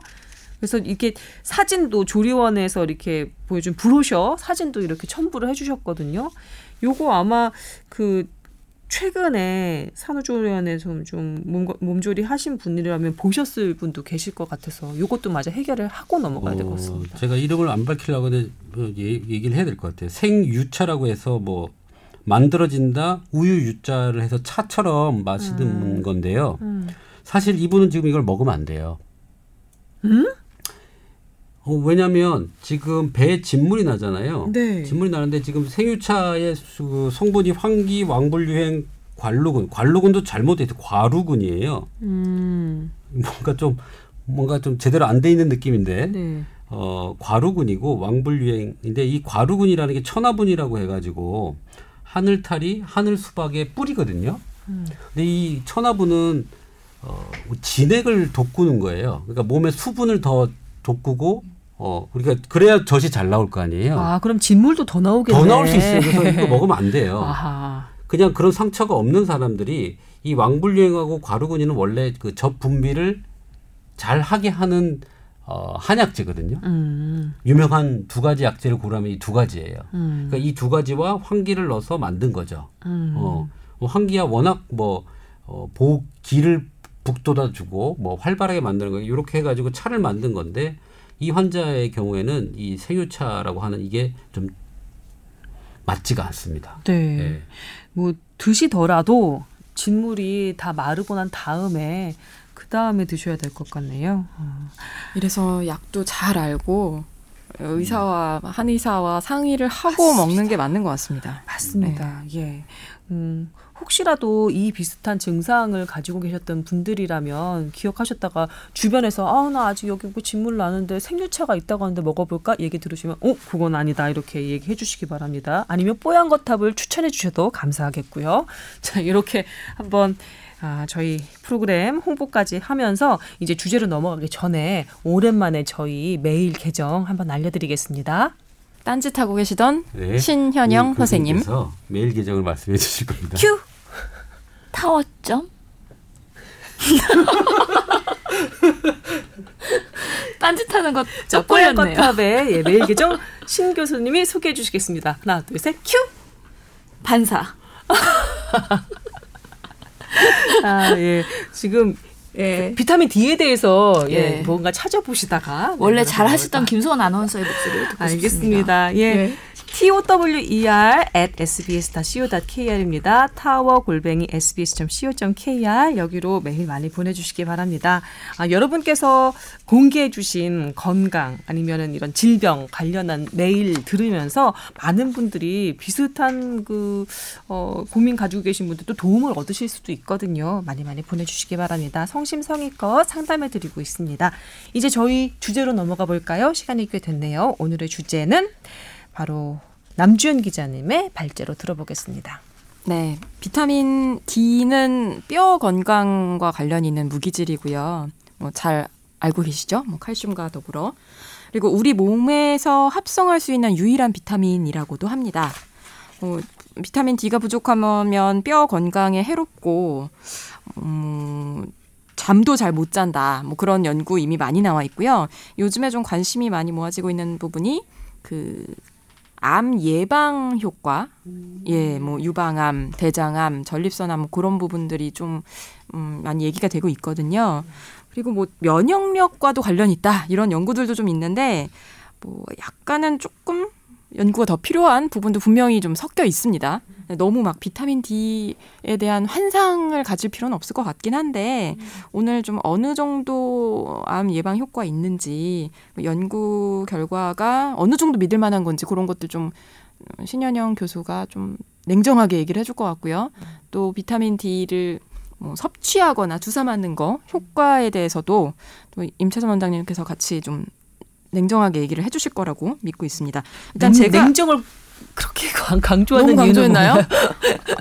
그래서 이게 사진도 조리원에서 이렇게 보여준 브로셔 사진도 이렇게 첨부를 해주셨거든요. 요거 아마 그 최근에 산후조리원에 좀, 좀 몸, 몸조리 하신 분이라면 보셨을 분도 계실 것 같아서 요것도 마저 해결을 하고 넘어가야 될것 같습니다. 어, 제가 이름을 안 밝히려고 하는데 어, 예- 얘기를 해야 될 것 같아요. 생유차라고 해서 뭐 만들어진다 우유 유자를 해서 차처럼 마시는 건데요. 음. 사실 이분은 지금 이걸 먹으면 안 돼요. 어, 왜냐하면 지금 배에 진물이 나잖아요. 네. 진물이 나는데 지금 생유차의 수- 그 성분이 황기, 왕불유행, 관루군. 관루군도 잘못돼 있어. 과루군이에요. 음. 뭔가 좀 뭔가 좀 제대로 안 돼 있는 느낌인데 네. 어, 과루군이고 왕불유행인데 이 과루군이라는 게 천화분이라고 해가지고 하늘탈이 하늘 수박의 뿌리거든요. 음. 근데 이 천화분은 어, 진액을 돋구는 거예요. 그러니까 몸에 수분을 더 돋구고 어, 우리가 그래야 젖이 잘 나올 거 아니에요. 아, 그럼 진물도 더 나오겠네. 더 나올 수 있어요. 그래서 이거 먹으면 안 돼요. 아하. 그냥 그런 상처가 없는 사람들이 이 왕불유행하고 과루군이는 원래 그 젖 분비를 잘 하게 하는 어, 한약재거든요. 음. 유명한 두 가지 약재를 고르면 이 두 가지예요. 음. 그러니까 이 두 가지와 황기를 넣어서 만든 거죠. 음. 어, 뭐 황기야 워낙 뭐 어, 보기를 북돋아주고 뭐 활발하게 만드는 거 이렇게 해가지고 차를 만든 건데 이 환자의 경우에는 이 생유차라고 하는 이게 좀 맞지가 않습니다. 네. 예. 뭐 드시더라도 진물이 다 마르고 난 다음에 그 다음에 드셔야 될 것 같네요. 어. 이래서 약도 잘 알고 의사와 한의사와 상의를 하고 맞습니다. 먹는 게 맞는 것 같습니다. 맞습니다. 예. 음, 혹시라도 이 비슷한 증상을 가지고 계셨던 분들이라면 기억하셨다가 주변에서 아, 나 아직 여기 뭐 진물 나는데 생유차가 있다고 하는데 먹어볼까? 얘기 들으시면 어, 그건 아니다. 이렇게 얘기해 주시기 바랍니다. 아니면 뽀얀 거탑을 추천해 주셔도 감사하겠고요. 자, 이렇게 한번 아, 저희 프로그램 홍보까지 하면서 이제 주제로 넘어가기 전에 오랜만에 저희 메일 계정 한번 알려드리겠습니다. 딴짓하고 계시던 네. 신현영 그 선생님. 메일 계정을 말씀해 주실 겁니다. 큐! 타워점? [LAUGHS] 딴짓하는 것 뻔했네요. 거탑의 예, 메일 계정 신 교수님이 소개해 주시겠습니다. 하나, 둘, 셋, 큐! 반사. [LAUGHS] 아, 예. 지금 예, 비타민 D에 대해서 예, 예. 뭔가 찾아보시다가 네, 원래 잘 하시던 아, 김소원 아나운서의 목소리를 듣고 싶습니다. 알겠습니다. 예. TOWER at sbs.co.kr입니다. 타워 골뱅이 sbs.co.kr 여기로 메일 많이 보내주시기 바랍니다. 아, 여러분께서 공개해주신 건강 아니면은 이런 질병 관련한 메일 들으면서 많은 분들이 비슷한 그 어, 고민 가지고 계신 분들도 도움을 얻으실 수도 있거든요. 많이 많이 보내주시기 바랍니다. 성심성의껏 상담해드리고 있습니다. 이제 저희 주제로 넘어가 볼까요? 시간이 꽤 됐네요. 오늘의 주제는 바로 남주현 기자님의 발제로 들어보겠습니다. 네, 비타민 D는 뼈 건강과 관련 있는 무기질이고요. 뭐 잘 알고 계시죠? 뭐 칼슘과 더불어 그리고 우리 몸에서 합성할 수 있는 유일한 비타민이라고도 합니다. 어, 비타민 D가 부족하면 뼈 건강에 해롭고 음, 잠도 잘 못 잔다. 뭐 그런 연구 이미 많이 나와 있고요. 요즘에 좀 관심이 많이 모아지고 있는 부분이 그 암 예방 효과, 예, 뭐 유방암, 대장암, 전립선암 뭐 그런 부분들이 좀 음, 많이 얘기가 되고 있거든요. 그리고 뭐 면역력과도 관련이 있다. 이런 연구들도 좀 있는데 뭐 약간은 조금 연구가 더 필요한 부분도 분명히 좀 섞여 있습니다. 너무 막 비타민 D에 대한 환상을 가질 필요는 없을 것 같긴 한데 오늘 좀 어느 정도 암 예방 효과 있는지 뭐 연구 결과가 어느 정도 믿을 만한 건지 그런 것들 좀 신현영 교수가 좀 냉정하게 얘기를 해줄 것 같고요. 또 비타민 D를 뭐 섭취하거나 주사 맞는 거 효과에 대해서도 또 임채선 원장님께서 같이 좀 냉정하게 얘기를 해주실 거라고 믿고 있습니다. 일단 냉, 제가 냉정을 그렇게 강- 강조하는 너무 강조했나요?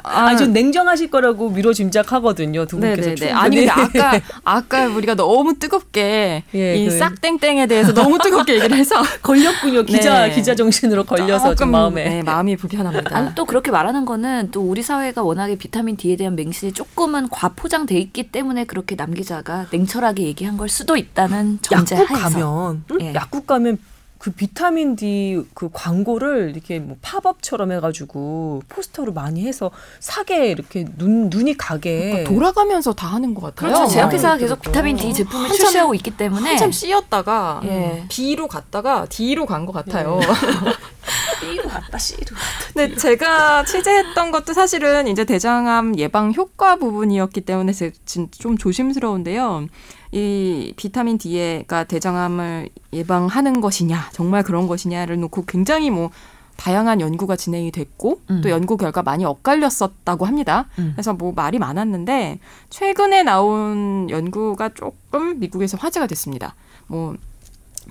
아, 좀 냉정하실 거라고 미뤄 짐작하거든요. 두 분께서 네네네. 충분히. 아니 근데 아까 아까 우리가 너무 뜨겁게 예, 이 그- 싹땡땡에 대해서 너무 뜨겁게 얘기를 해서 [LAUGHS] 걸렸군요. 기자 네. 기자 정신으로 걸려서 좀 조금, 마음에. 네, 마음이 불편합니다. 아니 또 그렇게 말하는 거는 또 우리 사회가 워낙에 비타민 D에 대한 맹신이 조금은 과포장돼 있기 때문에 그렇게 남 기자가 냉철하게 얘기한 걸 수도 있다는 전제 약국 하에서 가면 응? 예. 약국 가면 그 비타민 D 그 광고를 이렇게 뭐 팝업처럼 해가지고 포스터로 많이 해서 사게 이렇게 눈 눈이 가게 그러니까 돌아가면서 다 하는 것 같아요. 그렇죠. 제약회사가 네, 계속. 비타민 D 제품을 한참- 출시하고 있기 때문에 한참 C였다가 예. B로 갔다가 D로 간 것 같아요. [LAUGHS] B로 갔다 C로 근데 제가 취재했던 것도 사실은 이제 대장암 예방 효과 부분이었기 때문에 좀 조심스러운데요. 이 비타민 D가 대장암을 예방하는 것이냐, 정말 그런 것이냐를 놓고 굉장히 뭐 다양한 연구가 진행이 됐고 음. 또 연구 결과 많이 엇갈렸었다고 합니다. 음. 그래서 뭐 말이 많았는데 최근에 나온 연구가 조금 미국에서 화제가 됐습니다. 뭐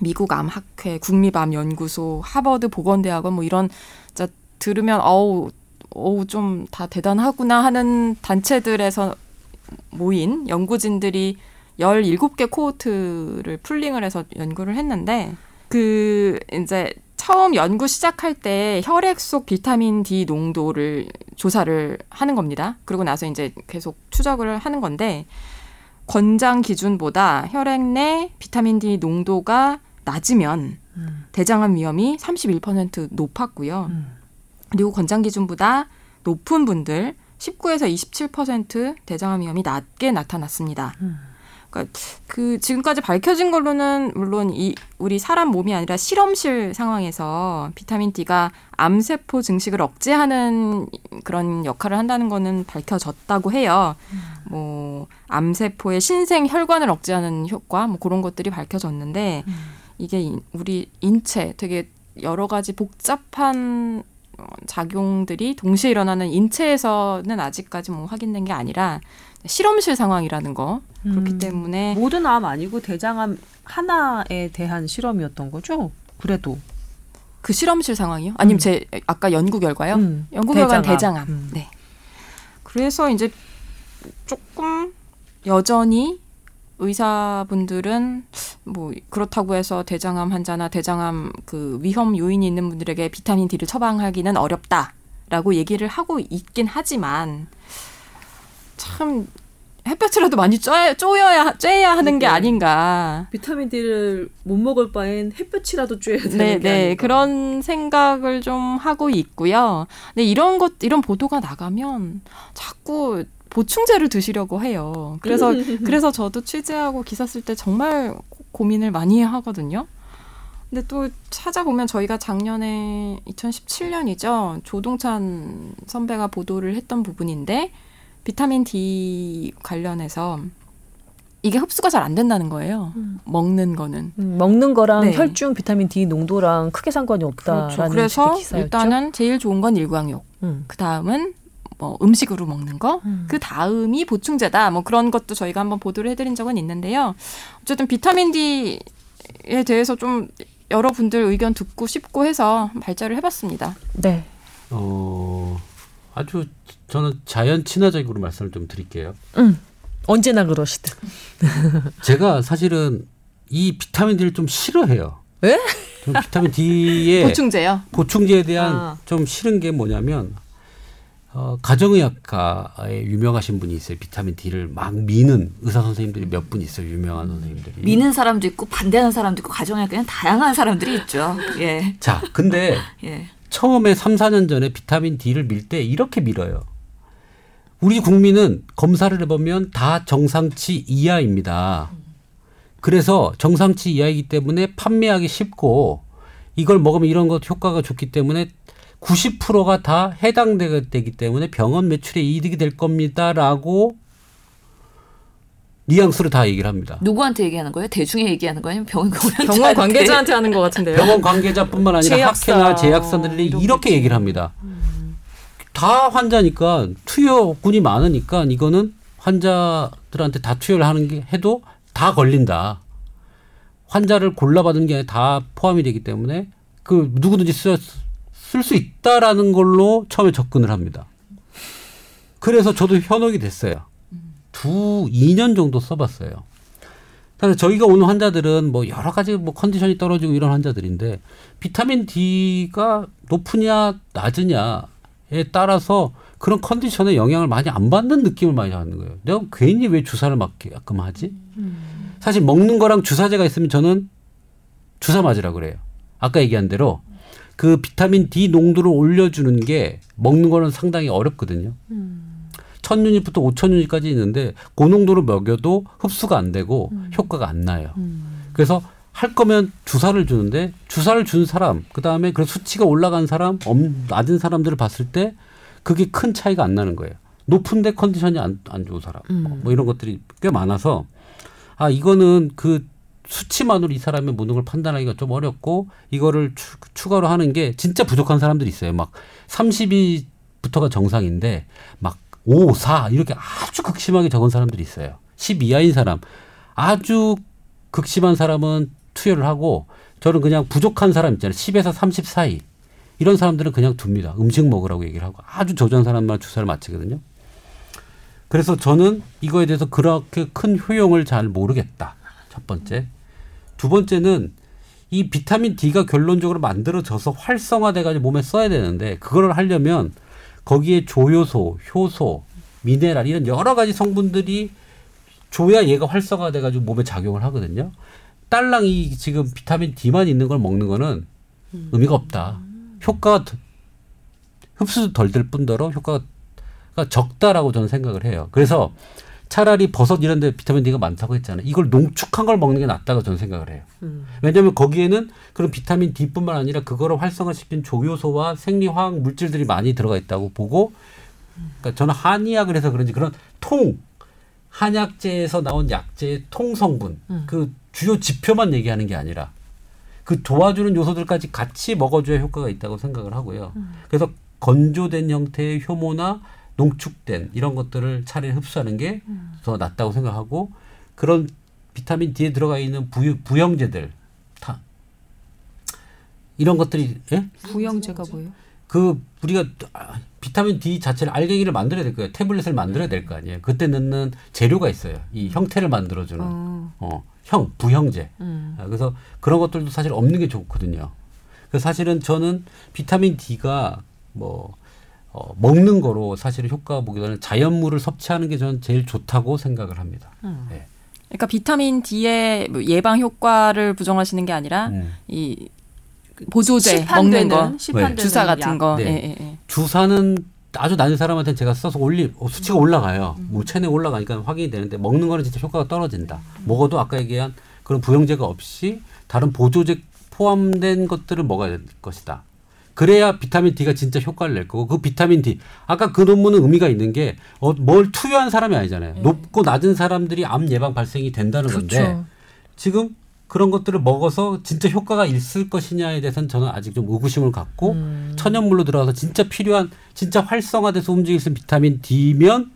미국 암학회, 국립암 연구소, 하버드 보건대학원 뭐 이런 진짜 들으면 어우 어우 좀 다 대단하구나 하는 단체들에서 모인 연구진들이 17개 코호트를 풀링을 해서 연구를 했는데 그 이제 처음 연구 시작할 때 혈액 속 비타민 D 농도를 조사를 하는 겁니다. 그리고 나서 이제 계속 추적을 하는 건데 권장 기준보다 혈액 내 비타민 D 농도가 낮으면 음. 대장암 위험이 31% 높았고요. 음. 그리고 권장 기준보다 높은 분들 19에서 27% 대장암 위험이 낮게 나타났습니다. 음. 그러니까 그 지금까지 밝혀진 걸로는 물론 이 우리 사람 몸이 아니라 실험실 상황에서 비타민 D가 암세포 증식을 억제하는 그런 역할을 한다는 거는 밝혀졌다고 해요. 뭐 암세포의 신생 혈관을 억제하는 효과 뭐 그런 것들이 밝혀졌는데 이게 우리 인체 되게 여러 가지 복잡한 어, 작용들이 동시에 일어나는 인체에서는 아직까지 뭐 확인된 게 아니라 실험실 상황이라는 거 그렇기 음. 때문에 모든 암 아니고 대장암 하나에 대한 실험이었던 거죠. 그래도 그 실험실 상황이요? 아니면 음. 제 아까 연구 결과요? 음, 연구 결과는 대장암. 대장암. 음. 네. 그래서 이제 조금 여전히 의사분들은 뭐 그렇다고 해서 대장암 환자나 대장암 그 위험 요인이 있는 분들에게 비타민 D를 처방하기는 어렵다라고 얘기를 하고 있긴 하지만 참 햇볕이라도 많이 쬐, 쪼여야 쬐야 하는 게. 아닌가. 비타민 D를 못 먹을 바엔 햇볕이라도 쬐야 되는 네, 게 네. 아닌가. 그런 생각을 좀 하고 있고요. 근데 이런 것, 이런 보도가 나가면 자꾸 보충제를 드시려고 해요. 그래서, [LAUGHS] 그래서 저도 취재하고 기사 쓸 때 정말 고- 고민을 많이 하거든요. 근데 또 찾아보면 저희가 작년에 2017년이죠. 조동찬 선배가 보도를 했던 부분인데 비타민 D 관련해서 이게 흡수가 잘 안 된다는 거예요. 음. 먹는 거는. 음, 먹는 거랑 네. 혈중 비타민 D 농도랑 크게 상관이 없다라는 그렇죠. 그래서. 일단은 제일 좋은 건 일광욕. 음. 그 다음은 뭐 음식으로 먹는 거. 음. 그 다음이 보충제다. 뭐 그런 것도 저희가 한번 보도를 해드린 적은 있는데요. 어쨌든 비타민 D에 대해서 좀 여러분들 의견 듣고 싶고 해서 발제를 해봤습니다. 네. 어, 아주 저는 자연 친화적으로 말씀을 좀 드릴게요. 음. 언제나 그러시듯. [LAUGHS] 제가 사실은 이 비타민 D를 좀 싫어해요. 에? 좀 비타민 D의 [LAUGHS] 보충제요. 보충제에 대한 아. 좀 싫은 게 뭐냐면 어, 가정의학과에 유명하신 분이 있어요. 비타민 D를 막 미는 의사 선생님들이 몇 분 있어요. 유명한 선생님들이. 미는 사람도 있고 반대하는 사람도 있고 그냥 다양한 사람들이 있죠. 예. 자, 근데 [LAUGHS] 예. 처음에 3, 4년 전에 비타민 D를 밀 때 이렇게 밀어요. 우리 국민은 검사를 해보면 다 정상치 이하입니다. 그래서 정상치 이하이기 때문에 판매하기 쉽고 이걸 먹으면 이런 것 효과가 좋기 때문에 90%가 다 해당되기 때문에 병원 매출에 이득이 될 겁니다라고 뉘앙스로 다 얘기를 합니다. 누구한테 얘기하는 거예요? 대중에 얘기하는 거예요? 아니면 병원 관계자한테? 병원 관계자한테 하는 것 같은데요. 병원 관계자뿐만 아니라 제약사, 학회나 제약사들이 이런 이렇게. 얘기를 합니다. 다 환자니까 투여군이 많으니까 이거는 환자들한테 다 투여를 하는 게 해도 다 걸린다. 환자를 골라받은 게 다 포함이 되기 때문에 그 누구든지 쓸 수 있다라는 걸로 처음에 접근을 합니다. 그래서 저도 현혹이 됐어요. 두 2년 정도 써봤어요. 그래서 저희가 오는 환자들은 뭐 여러 가지 뭐 컨디션이 떨어지고 이런 환자들인데 비타민 D가 높으냐 낮으냐에 따라서 그런 컨디션에 영향을 많이 안 받는 느낌을 많이 받는 거예요. 내가 괜히 왜 주사를 맞게끔 하지? 사실 먹는 거랑 주사제가 있으면 저는 주사 맞으라 그래요. 아까 얘기한 대로 그 비타민 D 농도를 올려주는 게 먹는 거는 상당히 어렵거든요. 천 유닛부터 오천 유닛까지 있는데 그 농도로 먹여도 흡수가 안 되고 효과가 안 나요. 그래서 할 거면 주사를 주는데 주사를 준 사람 그 다음에 그 수치가 올라간 사람 엄 낮은 사람들을 봤을 때 그게 큰 차이가 안 나는 거예요. 높은데 컨디션이 안, 안 좋은 사람 뭐 이런 것들이 꽤 많아서 아 이거는 그 수치만으로 이 사람의 무능을 판단하기가 좀 어렵고 이거를 추, 추가로 하는 게 진짜 부족한 사람들이 있어요. 막 32부터가 정상인데 막 5, 4 이렇게 아주 극심하게 적은 사람들이 있어요. 10 이하인 사람 아주 극심한 사람은 투여를 하고 저는 그냥 부족한 사람 있잖아요. 10에서 30 사이 이런 사람들은 그냥 둡니다. 음식 먹으라고 얘기를 하고 아주 저조한 사람만 주사를 맞히거든요. 그래서 저는 이거에 대해서 그렇게 큰 효용을 잘 모르겠다. 첫 번째. 두 번째는 이 비타민 D가 결론적으로 만들어져서 활성화돼가지고 몸에 써야 되는데 그걸 하려면 거기에 조효소, 효소, 미네랄 이런 여러 가지 성분들이 줘야 얘가 활성화돼 가지고 몸에 작용을 하거든요. 딸랑 이 지금 비타민 D만 있는 걸 먹는 거는 의미가 없다. 효과가 더- 흡수도 덜 될 뿐더러 효과가 적다라고 저는 생각을 해요. 그래서 차라리 버섯 이런 데 비타민 D가 많다고 했잖아요. 이걸 농축한 걸 먹는 게 낫다고 저는 생각을 해요. 음. 왜냐하면 거기에는 그런 비타민 D뿐만 아니라 그거를 활성화시킨 조효소와 생리화학 물질들이 많이 들어가 있다고 보고 그러니까 저는 한의학을 해서 그런지 그런 통 한약재에서 나온 약재의 통 성분 음. 그 주요 지표만 얘기하는 게 아니라 그 도와주는 요소들까지 같이 먹어줘야 효과가 있다고 생각을 하고요. 음. 그래서 건조된 형태의 효모나 농축된 이런 것들을 차라리 흡수하는 게 더 낫다고 생각하고 그런 비타민 D에 들어가 있는 부, 부영제들 다 이런 것들이 예? 부영제가 뭐예요? 그 우리가 아, 비타민 D 자체를 알갱이를 만들어야 될 거예요. 태블릿을 만들어야 될 거 아니에요. 그때 넣는 재료가 있어요. 이 형태를 만들어주는 어. 어, 형 부형제. 음. 아, 그래서 그런 것들도 사실 없는 게 좋거든요. 그래서 사실은 저는 비타민 D가 뭐 어, 먹는 거로 사실 효과 보기보다는 자연물을 섭취하는 게 저는 제일 좋다고 생각을 합니다. 음. 네. 그러니까 비타민 D의 뭐 예방 효과를 부정하시는 게 아니라 음. 이 보조제 먹는 거, 시판되는 주사 같은 약. 거. 네. 예, 예, 예. 주사는 아주 낮은 사람한테는 제가 써서 올리 어, 수치가 올라가요. 뭐 체내 올라가니까 확인이 되는데 먹는 거는 진짜 효과가 떨어진다. 먹어도 아까 얘기한 그런 부영제가 없이 다른 보조제 포함된 것들을 먹어야 될 것이다. 그래야 비타민 D가 진짜 효과를 낼 거고 그 비타민 D 아까 그 논문은 의미가 있는 게 어, 뭘 투여한 사람이 아니잖아요. 높고 낮은 사람들이 암 예방 발생이 된다는 건데 그렇죠. 지금 그런 것들을 먹어서 진짜 효과가 있을 것이냐에 대해서는 저는 아직 좀 의구심을 갖고 음. 천연물로 들어가서 진짜 필요한 진짜 활성화돼서 움직일 수 있는 비타민 D면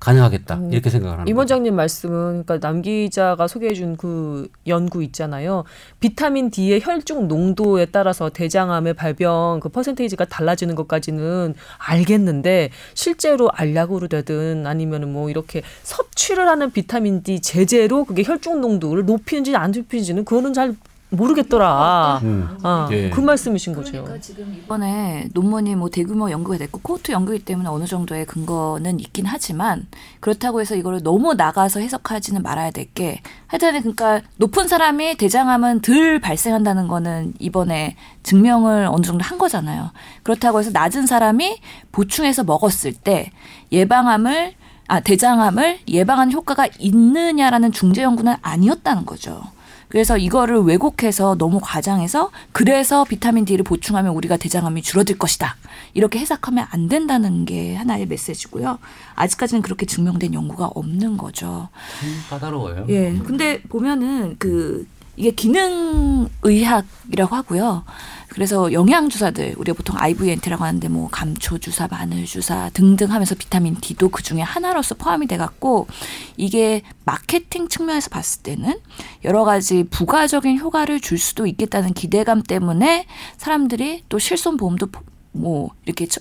가능하겠다 음. 이렇게 생각을 합니다. 임 원장님 말씀은 그러니까 남 기자가 소개해준 그 연구 있잖아요. 비타민 D의 혈중 농도에 따라서 대장암의 발병 그 퍼센테이지가 달라지는 것까지는 알겠는데 실제로 알약으로 되든 아니면은 뭐 이렇게 섭취를 하는 비타민 D 제제로 그게 혈중 농도를 높이는지 안 높이는지는 그거는 잘 모르겠더라. 음. 아, 예. 그 말씀이신 거죠. 그러니까 지금 이번에 논문이 뭐 대규모 연구가 됐고 코호트 연구이기 때문에 어느 정도의 근거는 있긴 하지만 그렇다고 해서 이거를 너무 나가서 해석하지는 말아야 될 게 하여튼 그러니까 높은 사람이 대장암은 덜 발생한다는 거는 이번에 증명을 어느 정도 한 거잖아요. 그렇다고 해서 낮은 사람이 보충해서 먹었을 때 예방암을 아 대장암을 예방하는 효과가 있느냐라는 중재 연구는 아니었다는 거죠. 그래서 이거를 왜곡해서 너무 과장해서 그래서 비타민 D를 보충하면 우리가 대장암이 줄어들 것이다. 이렇게 해석하면 안 된다는 게 하나의 메시지고요. 아직까지는 그렇게 증명된 연구가 없는 거죠. 참 까다로워요. 예. 근데 보면은 그 이게 기능 의학이라고 하고요. 그래서 영양 주사들 우리가 보통 IVNT라고 하는데 뭐 감초 주사, 마늘 주사 등등 하면서 비타민 D도 그 중에 하나로서 포함이 돼 갖고 이게 마케팅 측면에서 봤을 때는 여러 가지 부가적인 효과를 줄 수도 있겠다는 기대감 때문에 사람들이 또 실손 보험도 포- 뭐 이렇게 처-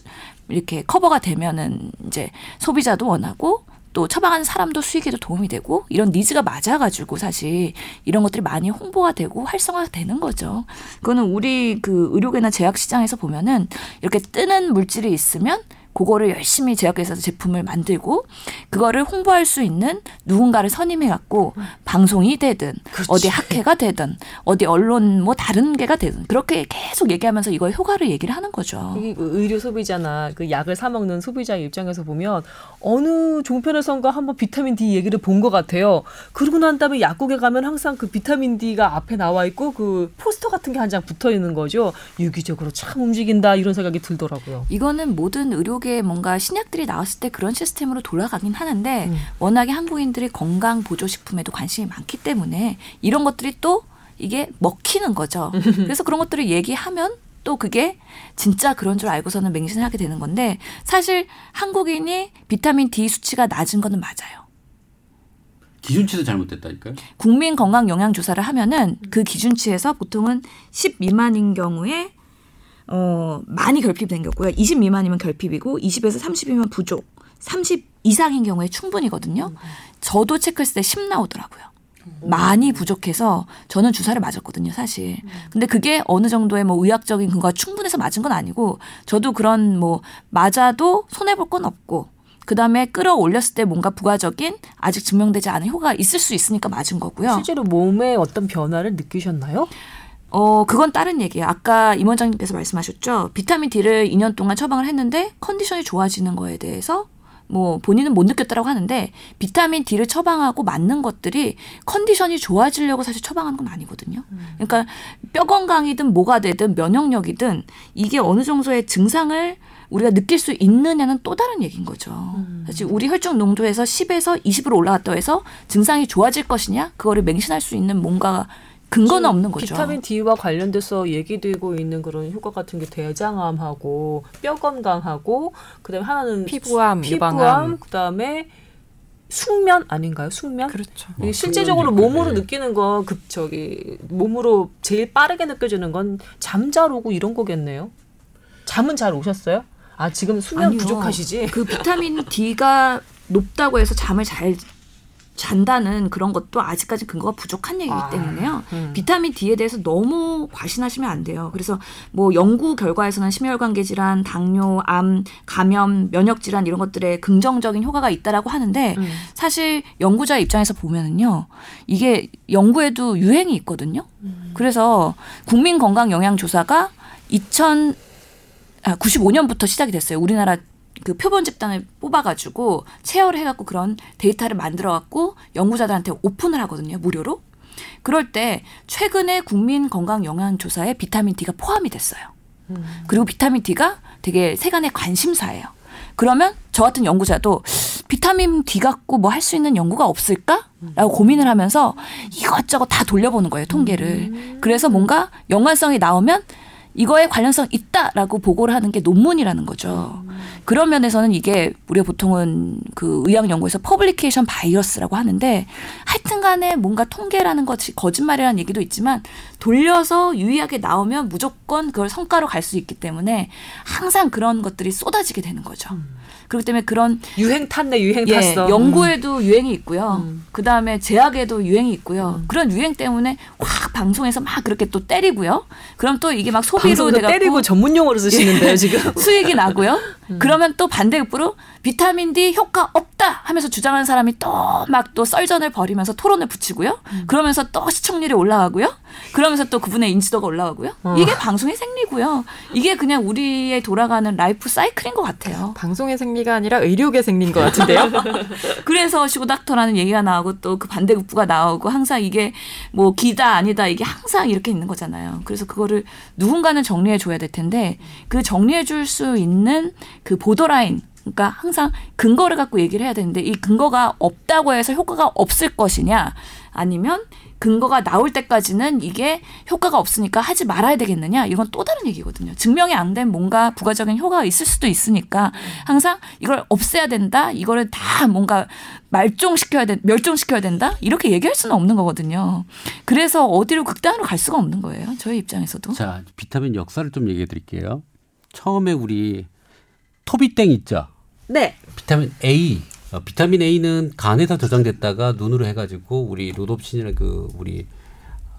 이렇게 커버가 되면은 이제 소비자도 원하고 또 처방하는 사람도 수익에도 도움이 되고 이런 니즈가 맞아가지고 사실 이런 것들이 많이 홍보가 되고 활성화가 되는 거죠. 그거는 우리 그 의료계나 제약 시장에서 보면은 이렇게 뜨는 물질이 있으면 그거를 열심히 제약회사에서 제품을 만들고 그거를 홍보할 수 있는 누군가를 선임해 갖고 방송이 되든 어디 학회가 되든 어디 언론 뭐 다른 게가 되든 그렇게 계속 얘기하면서 이거의 효과를 얘기를 하는 거죠. 이그 의료 소비자나 그 약을 사 먹는 소비자의 입장에서 보면 어느 종편에선가 한번 비타민 D 얘기를 본 것 같아요. 그러고 난 다음에 약국에 가면 항상 그 비타민 D가 앞에 나와 있고 그 포스터 같은 게 한 장 붙어 있는 거죠. 유기적으로 참 움직인다 이런 생각이 들더라고요. 이거는 모든 의료계 에 뭔가 신약들이 나왔을 때 그런 시스템으로 돌아가긴 하는데 음. 워낙에 한국인들이 건강 보조 식품에도 관심이 많기 때문에 이런 것들이 또 이게 먹히는 거죠. 그래서 그런 것들을 얘기하면 또 그게 진짜 그런 줄 알고서는 맹신을 하게 되는 건데 사실 한국인이 비타민 D 수치가 낮은 거는 맞아요. 기준치도 잘못됐다니까요. 국민 건강 영양 조사를 하면은 그 기준치에서 보통은 10 미만인 경우에 어 많이 결핍된 거고요. 20 미만이면 결핍이고 20에서 30이면 부족. 30 이상인 경우에 충분이거든요. 저도 체크했을 때 10 나오더라고요. 많이 부족해서 저는 주사를 맞았거든요, 사실. 근데 그게 어느 정도의 뭐 의학적인 근거가 충분해서 맞은 건 아니고 저도 그런 뭐 맞아도 손해 볼 건 없고 그다음에 끌어올렸을 때 뭔가 부가적인 아직 증명되지 않은 효과가 있을 수 있으니까 맞은 거고요. 실제로 몸에 어떤 변화를 느끼셨나요? 어, 그건 다른 얘기예요. 아까 임 원장님께서 말씀하셨죠. 비타민 D를 2년 동안 처방을 했는데 컨디션이 좋아지는 거에 대해서 뭐 본인은 못 느꼈다라고 하는데 비타민 D를 처방하고 맞는 것들이 컨디션이 좋아지려고 사실 처방하는 건 아니거든요. 그러니까 뼈 건강이든 뭐가 되든 면역력이든 이게 어느 정도의 증상을 우리가 느낄 수 있느냐는 또 다른 얘기인 거죠. 사실 우리 혈중 농도에서 10에서 20으로 올라갔다 해서 증상이 좋아질 것이냐 그거를 맹신할 수 있는 뭔가 근거는 없는 거죠. 비타민 D와 관련돼서 얘기되고 있는 그런 효과 같은 게 대장암하고 뼈 건강하고 그다음에 하나는 피부암, 피부암 유방암. 그다음에 숙면 아닌가요? 숙면? 그렇죠. 뭐 실제적으로 몸으로 네. 느끼는 건급 저기 몸으로 제일 빠르게 느껴지는 건 잠잘 오고 이런 거겠네요. 잠은 잘 오셨어요? 아 지금 수면 아니요. 부족하시지? 그 비타민 D가 높다고 해서 잠을 잘 잔다는 그런 것도 아직까지 근거가 부족한 얘기이기 아, 때문에요. 음. 비타민 D에 대해서 너무 과신하시면 안 돼요. 그래서 뭐 연구 결과에서는 심혈관계 질환, 당뇨, 암, 감염, 면역 질환 이런 것들에 긍정적인 효과가 있다라고 하는데 음. 사실 연구자 입장에서 보면은요. 이게 연구에도 유행이 있거든요. 그래서 국민 건강 영양 조사가 2000 아, 95년부터 시작이 됐어요. 우리나라 그 표본 집단을 뽑아가지고 체열을 해갖고 그런 데이터를 만들어갖고 연구자들한테 오픈을 하거든요. 무료로. 그럴 때 최근에 국민 건강 영양 조사에 비타민 D가 포함이 됐어요. 그리고 비타민 D가 되게 세간의 관심사예요. 그러면 저 같은 연구자도 비타민 D 갖고 뭐 할 수 있는 연구가 없을까?라고 고민을 하면서 이것저것 다 돌려보는 거예요 통계를. 그래서 뭔가 연관성이 나오면 이거에 관련성 있다라고 보고를 하는 게 논문이라는 거죠. 그런 면에서는 이게 우리가 보통은 그 의학 연구에서 publication bias라고 하는데 하여튼 간에 뭔가 통계라는 것이 거짓말이라는 얘기도 있지만 돌려서 유의하게 나오면 무조건 그걸 성과로 갈 수 있기 때문에 항상 그런 것들이 쏟아지게 되는 거죠. 그렇기 때문에 그런 유행 탔네 유행 예, 탔어. 연구에도 유행이 있고요. 음. 그 다음에 제약에도 유행이 있고요. 그런 유행 때문에 확 방송에서 막 그렇게 또 때리고요. 그럼 또 이게 막 소비 로 방송도 돼갖고 때리고 전문 용어로 쓰시는데요 지금. [LAUGHS] 수익이 나고요. 그러면 또 반대급부로 비타민 D 효과 없다 하면서 주장하는 사람이 또 막또 썰전을 벌이면서 토론을 붙이고요. 그러면서 또 시청률이 올라가고요. 그러면서 또 그분의 인지도가 올라가고요. 이게 방송의 생리고요. 이게 그냥 우리의 돌아가는 라이프 사이클인 것 같아요. 방송의 생리가 아니라 의료계 생리인 것 같은데요. [LAUGHS] 그래서 쇼닥터라는 얘기가 나오고 또 그 반대급부가 나오고 항상 이게 뭐 기다 아니다 이게 항상 이렇게 있는 거잖아요. 그래서 그거를 누군가는 정리해 줘야 될 텐데 그 정리해 줄 수 있는 그 보더라인 그러니까 항상 근거를 갖고 얘기를 해야 되는데 이 근거가 없다고 해서 효과가 없을 것이냐 아니면 근거가 나올 때까지는 이게 효과가 없으니까 하지 말아야 되겠느냐 이건 또 다른 얘기거든요. 증명이 안 된 뭔가 부가적인 효과가 있을 수도 있으니까 항상 이걸 없애야 된다. 이거를 다 뭔가 말종시켜야 된 멸종시켜야 된다. 이렇게 얘기할 수는 없는 거거든요. 그래서 어디로 극단으로 갈 수가 없는 거예요. 저희 입장에서도. 자, 비타민 역사를 좀 얘기해 드릴게요. 처음에 우리 토비땡 있죠? 네. 비타민 A. 어, 비타민 A는 간에서 저장됐다가 눈으로 해가지고 우리 로놉신이라는 그 우리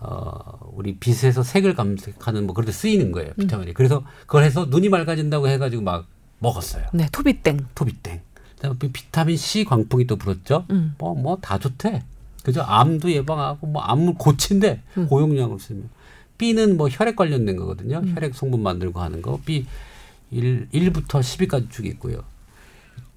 어 우리 빛에서 색을 감색하는 뭐 그런 데 쓰이는 거예요 비타민이. 그래서 그걸 해서 눈이 맑아진다고 해가지고 막 먹었어요. 네 토비땡. 토비땡. 그다음에 비타민 C 광풍이 또 불었죠. 음. 뭐뭐 다 좋대. 그죠? 암도 예방하고 뭐 암을 고친대 음. 고용량을 쓰면. B는 뭐 혈액 관련된 거거든요. 음. 혈액 성분 만들고 하는 거. B 1, 1부터 10위까지 쭉 있고요.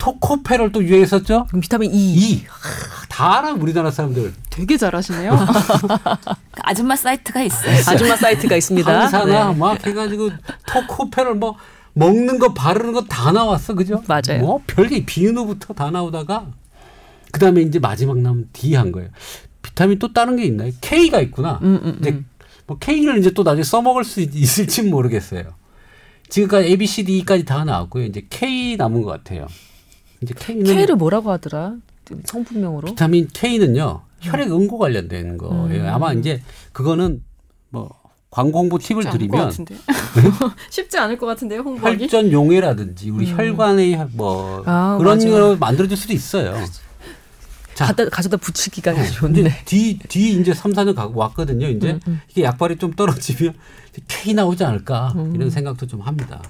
토코페롤 또 유행했었죠? 그럼 비타민 E. E. 하, 다 알아 우리나라 사람들. 되게 잘하시네요. 그 [LAUGHS] 아줌마 사이트가 있어요. [LAUGHS] 아줌마 사이트가 있습니다. 항산화 네. 막 해가지고 토코페롤 뭐 먹는 거 바르는 거 다 나왔어 그죠? 맞아요. 뭐 별게 비누부터 다 나오다가 그 다음에 이제 마지막 남은 D 한 거예요. 비타민 또 다른 게 있나요? K가 있구나. 음, 음, 이제 음. 뭐 K를 이제 또 나중에 써먹을 수 있- 있을지 모르겠어요. 지금까지 A, B, C, D까지 다 나왔고요. 이제 K 남은 것 같아요. 이제 K는 K를 뭐라고 하더라? 성분명으로. 비타민 K는요 혈액 응고 관련된 거예요. 음. 아마 이제 그거는 뭐 광고 홍보 팁을 드리면. [LAUGHS] 쉽지 않을 것 같은데요, 홍보하기. 혈전 용해라든지 우리 혈관의 뭐 음. 아, 그런. 거 만들어질 수도 있어요. 자, 가다, 가져다 붙이기가 근데 좋은데. 뒤, 뒤 이제 3, 4년 가고 왔거든요. 이제 음, 음. 이게 약발이 좀 떨어지면 [LAUGHS] K 나오지 않을까 음. 이런 생각도 좀 합니다.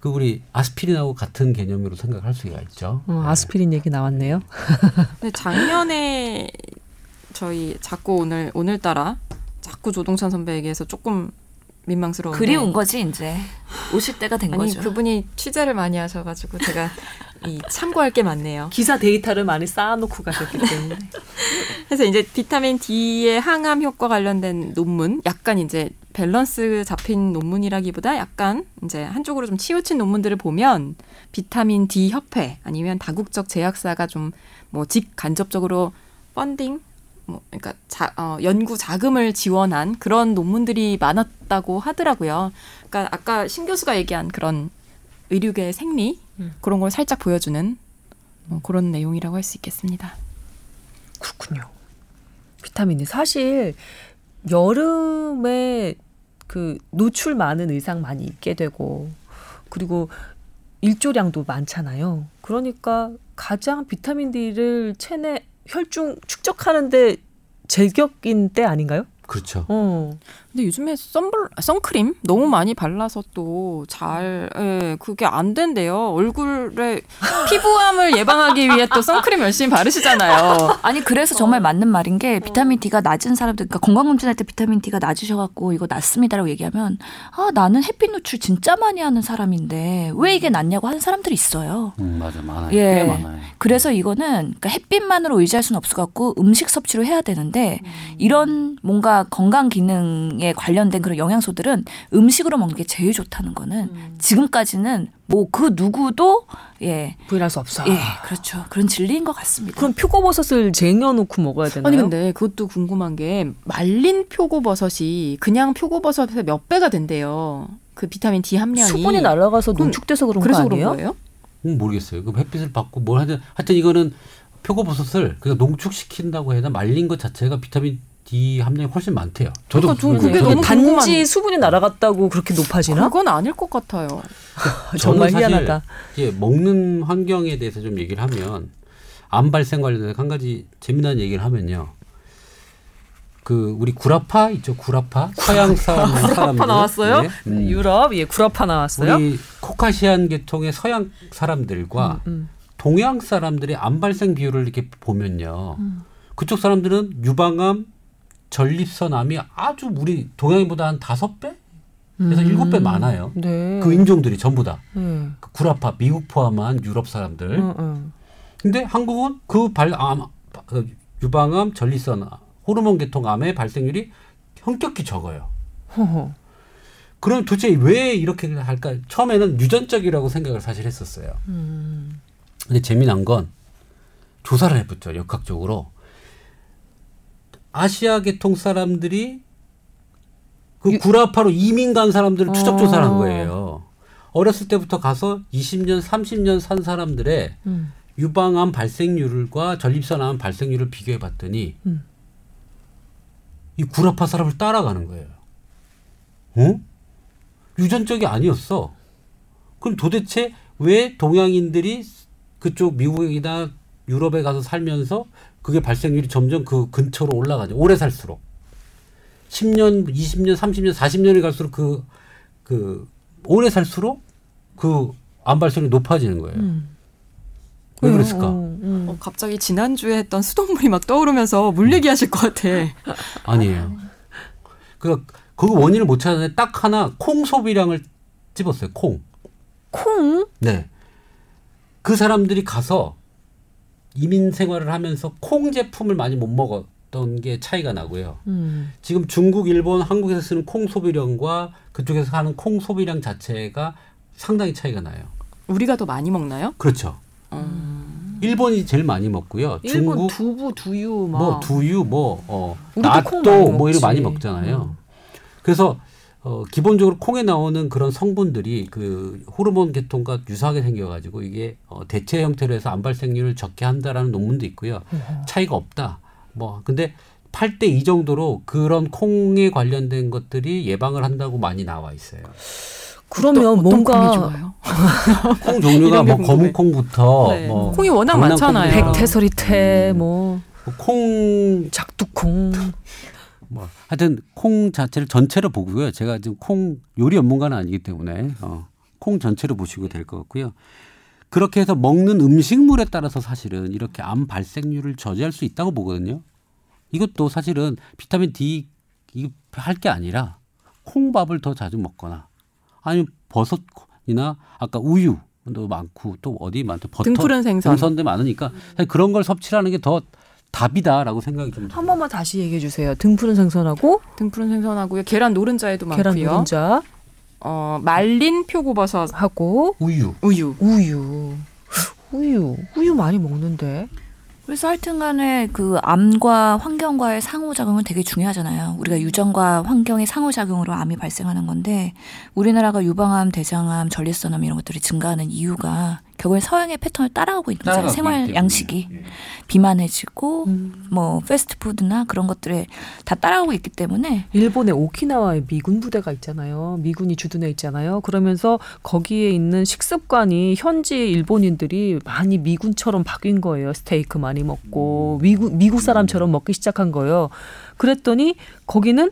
그 우리 아스피린하고 같은 개념으로 생각할 수가 있죠. 어, 아스피린 얘기 나왔네요. [LAUGHS] 근데 작년에 저희 자꾸 오늘 오늘따라 자꾸 조동찬 선배 얘기해서 조금 민망스러운데 그리운 거지 이제. 오실 때가 된 아니 거죠. 그분이 취재를 많이 하셔가지고 제가 [LAUGHS] 이 참고할 게 많네요. 기사 데이터를 많이 쌓아놓고 가셨기 [LAUGHS] 때문에. 그래서 이제 비타민 D의 항암 효과 관련된 논문, 약간 이제 밸런스 잡힌 논문이라기보다 약간 이제 한쪽으로 좀 치우친 논문들을 보면 비타민 D 협회 아니면 다국적 제약사가 좀 뭐 직간접적으로 펀딩 뭐 그러니까 자, 어, 연구 자금을 지원한 그런 논문들이 많았다고 하더라고요. 그러니까 아까 신 교수가 얘기한 그런 의료계의 생리 음. 그런 걸 살짝 보여주는 뭐 그런 내용이라고 할 수 있겠습니다. 그렇군요. 비타민이 사실 여름에 그 노출 많은 의상 많이 입게 되고 그리고 일조량도 많잖아요. 그러니까 가장 비타민 D를 체내 혈중 축적하는데 제격인 때 아닌가요? 그렇죠. 어. 근데 요즘에 선블 선크림 너무 많이 발라서 또잘 예, 그게 안 된대요. 얼굴에 피부암을 [LAUGHS] 예방하기 위해 또 선크림 열심히 바르시잖아요. 아니 그래서 정말 맞는 말인 게 비타민 D가 낮은 사람들 그러니까 건강 검진할 때 비타민 D가 낮으셔 갖고 이거 낮습니다라고 얘기하면 아 나는 햇빛 노출 진짜 많이 하는 사람인데 왜 이게 낫냐고 하는 사람들이 있어요. 음, 맞아 많아요. 예. 꽤 많아요. 그래서 이거는 그러니까 햇빛만으로 의지할 수는 없어 갖고 음식 섭취로 해야 되는데 이런 뭔가 건강 기능에 관련된 그런 영양소들은 음식으로 먹는 게 제일 좋다는 거는 지금까지는 뭐 그 누구도 예. 부인할 수 없어. 예, 그렇죠. 그런 진리인 것 같습니다. 그럼 표고버섯을 쟁여놓고 먹어야 되나요? 아니 근데 그것도 궁금한 게 말린 표고버섯이 그냥 표고버섯의 몇 배가 된대요. 그 비타민 D 함량이 수분이 날아가서 농축돼서 그런 그래서 거 그런 아니에요? 거예요? 음, 모르겠어요. 그 햇빛을 받고 뭘 하든 하여튼 이거는 표고버섯을 그냥 농축시킨다고 해나 말린 것 자체가 비타민 D 함량이 훨씬 많대요. 저도 그러니까 그게 너무 단지 궁금한- 수분이 날아갔다고 그렇게 높아지나? 그건 아닐 것 같아요. [LAUGHS] 정말 희한하다. 이제 먹는 환경에 대해서 좀 얘기를 하면 암 발생 관련해서 한 가지 재미난 얘기를 하면요. 그 우리 구라파 있죠 구라파 서양 사람 [LAUGHS] 사람들 나왔어요? 네. 음. 유럽 예 구라파 나왔어요. 우리 코카시안 계통의 서양 사람들과 음. 동양 사람들의 암 발생 비율을 이렇게 보면요. 음. 그쪽 사람들은 유방암, 전립선암이 아주 우리 동양인보다 한 다섯 배? 그래서 음. 일곱 배 많아요. 네. 그 인종들이 전부 다. 네. 그 구라파, 미국 포함한 유럽 사람들. 응, 응. 근데 한국은 그 발, 암, 그 유방암, 전립선, 호르몬 계통암의 발생률이 현격히 적어요. 허허. 그럼 도대체 왜 이렇게 할까? 처음에는 유전적이라고 생각을 사실 했었어요. 음. 근데 재미난 건 조사를 해봤죠. 역학적으로. 아시아 계통 사람들이 그 구라파로 이민 간 사람들을 추적 조사를 한 어. 거예요. 어렸을 때부터 가서 20년, 30년 산 사람들의 음. 유방암 발생률과 전립선암 발생률을 비교해 봤더니 음. 이 구라파 사람을 따라가는 거예요. 어? 유전적이 아니었어. 그럼 도대체 왜 동양인들이 그쪽 미국이나 유럽에 가서 살면서 그게 발생률이 점점 그 근처로 올라가죠. 오래 살수록. 10년, 20년, 30년, 40년이 갈수록 그, 그, 오래 살수록 그 암 발생률이 높아지는 거예요. 음. 왜 그랬을까? 음, 음. 어, 갑자기 지난주에 했던 수돗물이 막 떠오르면서 물 얘기하실 것 같아. [LAUGHS] 아니에요. 그, 그 원인을 못 찾았는데 딱 하나 콩 소비량을 집었어요. 콩. 콩? 네. 그 사람들이 가서 이민 생활을 하면서 콩 제품을 많이 못 먹었던 게 차이가 나고요. 음. 지금 중국, 일본, 한국에서 쓰는 콩 소비량과 그쪽에서 하는 콩 소비량 자체가 상당히 차이가 나요. 우리가 더 많이 먹나요? 그렇죠. 일본이 제일 많이 먹고요. 일본 중국 두부, 두유 막. 뭐 두유 뭐 어, 우리도 콩 많이 뭐 이런 많이 먹잖아요. 그래서 어, 기본적으로 콩에 나오는 그런 성분들이 그 호르몬 계통과 유사하게 생겨가지고 이게 어, 대체 형태로 해서 암 발생률을 적게 한다라는 논문도 있고요. 차이가 없다. 뭐 근데 8대 2 정도로 그런 콩에 관련된 것들이 예방을 한다고 많이 나와 있어요. 그러면 어떤 뭔가 콩이 좋아요? [LAUGHS] 콩 종류가 뭐. 검은 콩부터 네. 뭐 콩이 워낙 많잖아요. 백태서리태 음. 뭐 콩 작두콩 뭐 하여튼 콩 자체를 전체로 보고요. 제가 지금 콩 요리 전문가는 아니기 때문에 어, 콩 전체로 보시고 될 것 같고요. 그렇게 해서 먹는 음식물에 따라서 사실은 이렇게 암 발생률을 저지할 수 있다고 보거든요. 이것도 사실은 비타민 D 할 게 아니라 콩밥을 더 자주 먹거나 아니면 버섯이나 아까 우유 도 많고 또 어디 많죠 버터 등푸른 생선. 등선도 많으니까 그런 걸 섭취하는 게 더 답이다라고 생각이 좀 한 번만 다시 얘기해 주세요. 등푸른 생선하고 등푸른 생선하고요. 계란 노른자에도 계란 많고요. 노른자 어, 말린 표고버섯 하고 우유 우유. 우유. 우유. 우유 많이 먹는데. 그래서 하여튼간에 그 암과 환경과의 상호작용은 되게 중요하잖아요. 우리가 유전과 환경의 상호작용으로 암이 발생하는 건데 우리나라가 유방암, 대장암, 전립선암 이런 것들이 증가하는 이유가 결국엔 서양의 패턴을 따라가고 있는. 따라가고 생활. 양식이 예. 비만해지고 음. 뭐 패스트푸드나 그런 것들에 다 따라가고 있기 때문에 일본의 오키나와에 미군 부대가 있잖아요. 미군이 주둔해 있잖아요. 그러면서 거기에 있는 식습관이 현지 일본인들이 많이 미군처럼 바뀐 거예요. 스테이크 많이 먹고 미국 미국 사람처럼 먹기 시작한 거예요. 그랬더니 거기는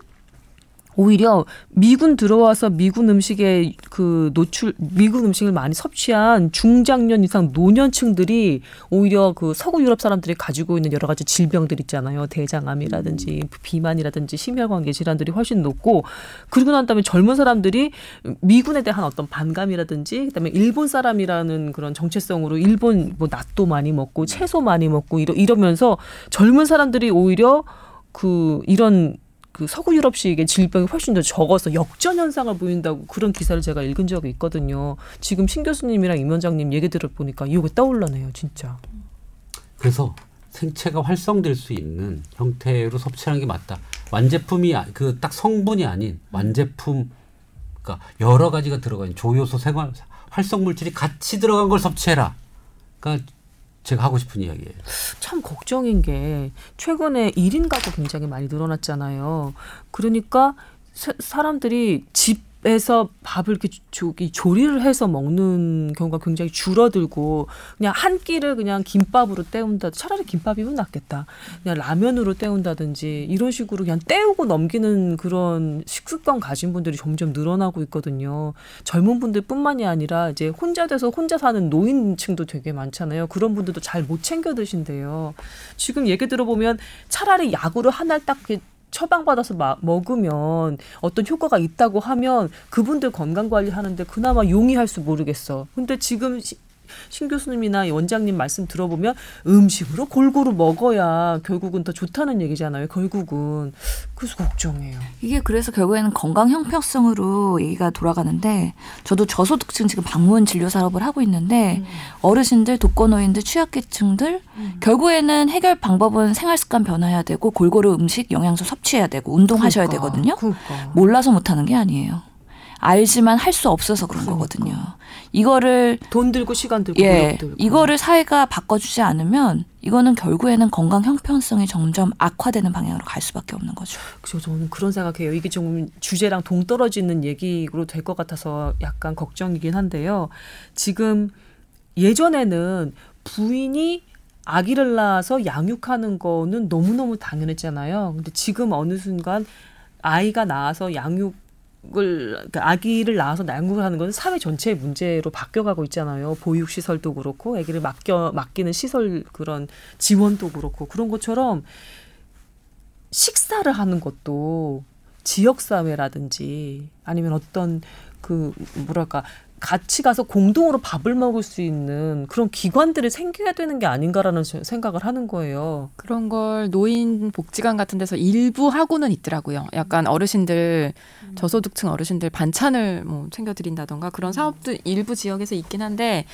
오히려 미군 들어와서 미군 음식에 그 노출 미군 음식을 많이 섭취한 중장년 이상 노년층들이 오히려 그 서구 유럽 사람들이 가지고 있는 여러 가지 질병들 있잖아요. 대장암이라든지 비만이라든지 심혈관계 질환들이 훨씬 높고 그러고 난 다음에 젊은 사람들이 미군에 대한 어떤 반감이라든지 그다음에 일본 사람이라는 그런 정체성으로 일본 뭐 낫도 많이 먹고 채소 많이 먹고 이러, 이러면서 젊은 사람들이 오히려 그 이런 그 서구 유럽식의 질병이 훨씬 더 적어서 역전 현상을 보인다고 그런 기사를 제가 읽은 적이 있거든요. 지금 신 교수님이랑 임 원장님 얘기 들어보니까 이게 떠올라네요, 진짜. 그래서 생체가 활성될 수 있는 형태로 섭취하는 게 맞다. 완제품이 그 딱 성분이 아닌 완제품 그러니까 여러 가지가 들어가 있는 조효소 생활 활성 물질이 같이 들어간 걸 섭취해라. 그러니까 제가 하고 싶은 이야기예요. 참 걱정인 게 최근에 1인 가구 굉장히 많이 늘어났잖아요. 그러니까 사, 사람들이 집 에서 밥을 이렇게 저기 조리를 해서 먹는 경우가 굉장히 줄어들고 그냥 한 끼를 그냥 김밥으로 때운다. 차라리 김밥이면 낫겠다. 그냥 라면으로 때운다든지 이런 식으로 그냥 때우고 넘기는 그런 식습관 가진 분들이 점점 늘어나고 있거든요. 젊은 분들뿐만이 아니라 이제 혼자 돼서 혼자 사는 노인층도 되게 많잖아요. 그런 분들도 잘 못 챙겨 드신대요. 지금 얘기 들어보면 차라리 약으로 하나를 딱 이렇게 처방받아서 마, 먹으면 어떤 효과가 있다고 하면 그분들 건강 관리하는데 그나마 용이할 수 모르겠어. 근데 지금 시, 신 교수님이나 원장님 말씀 들어보면 음식으로 골고루 먹어야 결국은 더 좋다는 얘기잖아요. 결국은 그래서 걱정해요. 이게 그래서 결국에는 건강 형평성으로 얘기가 돌아가는데 저도 저소득층 지금 방문 진료 사업을 하고 있는데 어르신들, 독거노인들, 취약계층들 결국에는 해결 방법은 생활 습관 변화해야 되고 골고루 음식, 영양소 섭취해야 되고 운동하셔야 그러니까, 되거든요. 그러니까. 몰라서 못하는 게 아니에요. 알지만 할 수 없어서 그런 그러니까. 거거든요. 이거를 돈 들고 시간 들고 예, 들고. 이거를 사회가 바꿔주지 않으면 이거는 결국에는 건강 형평성이 점점 악화되는 방향으로 갈 수밖에 없는 거죠. 그죠 저는 그런 생각해요. 이게 좀 주제랑 동떨어지는 얘기로 될 것 같아서 약간 걱정이긴 한데요. 지금 예전에는 부인이 아기를 낳아서 양육하는 거는 너무너무 당연했잖아요. 근데 지금 어느 순간 아이가 낳아서 양육 을 그러니까 아기를 낳아서 양육을 하는 것은 사회 전체의 문제로 바뀌어가고 있잖아요. 보육 시설도 그렇고 아기를 맡겨 맡기는 시설 그런 지원도 그렇고 그런 것처럼 식사를 하는 것도 지역 사회라든지 아니면 어떤 그 뭐랄까 같이 가서 공동으로 밥을 먹을 수 있는 그런 기관들이 생겨야 되는 게 아닌가라는 저- 생각을 하는 거예요. 그런 걸 노인 복지관 같은 데서 일부 하고는 있더라고요. 약간 어르신들 저소득층 어르신들 반찬을 뭐 챙겨 드린다던가 그런 사업도 일부 지역에서 있긴 한데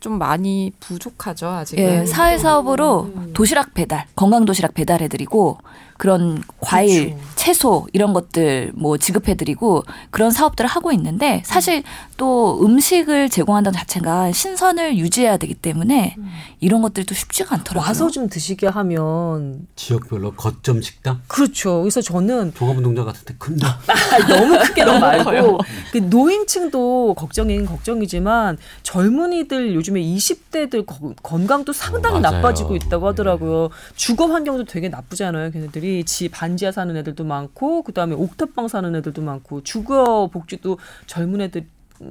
좀 많이 부족하죠 아직은. 예, 사회 사업으로 도시락 배달, 건강 도시락 배달해 드리고 그런 과일, 그렇죠. 채소 이런 것들 뭐 지급해드리고 그런 사업들을 하고 있는데 사실 또 음식을 제공한다는 자체가 신선을 유지해야 되기 때문에 이런 것들이 또 쉽지가 않더라고요. 와서 좀 드시게 하면 지역별로 거점 식당, 그렇죠. 그래서 저는 종합운동장 같은 데 큰다. 아, [LAUGHS] 너무 크게 [LAUGHS] 너 말고 그 노인층도 걱정이긴 걱정이지만 젊은이들 요즘에 20대들 건강도 상당히 어. 나빠지고 있다고 네. 하더라고요. 주거 환경도 되게 나쁘잖아요. 걔네들이 지 반지하 사는 애들도 많고 그다음에 옥탑방 사는 애들도 많고 주거 복지도 젊은 애들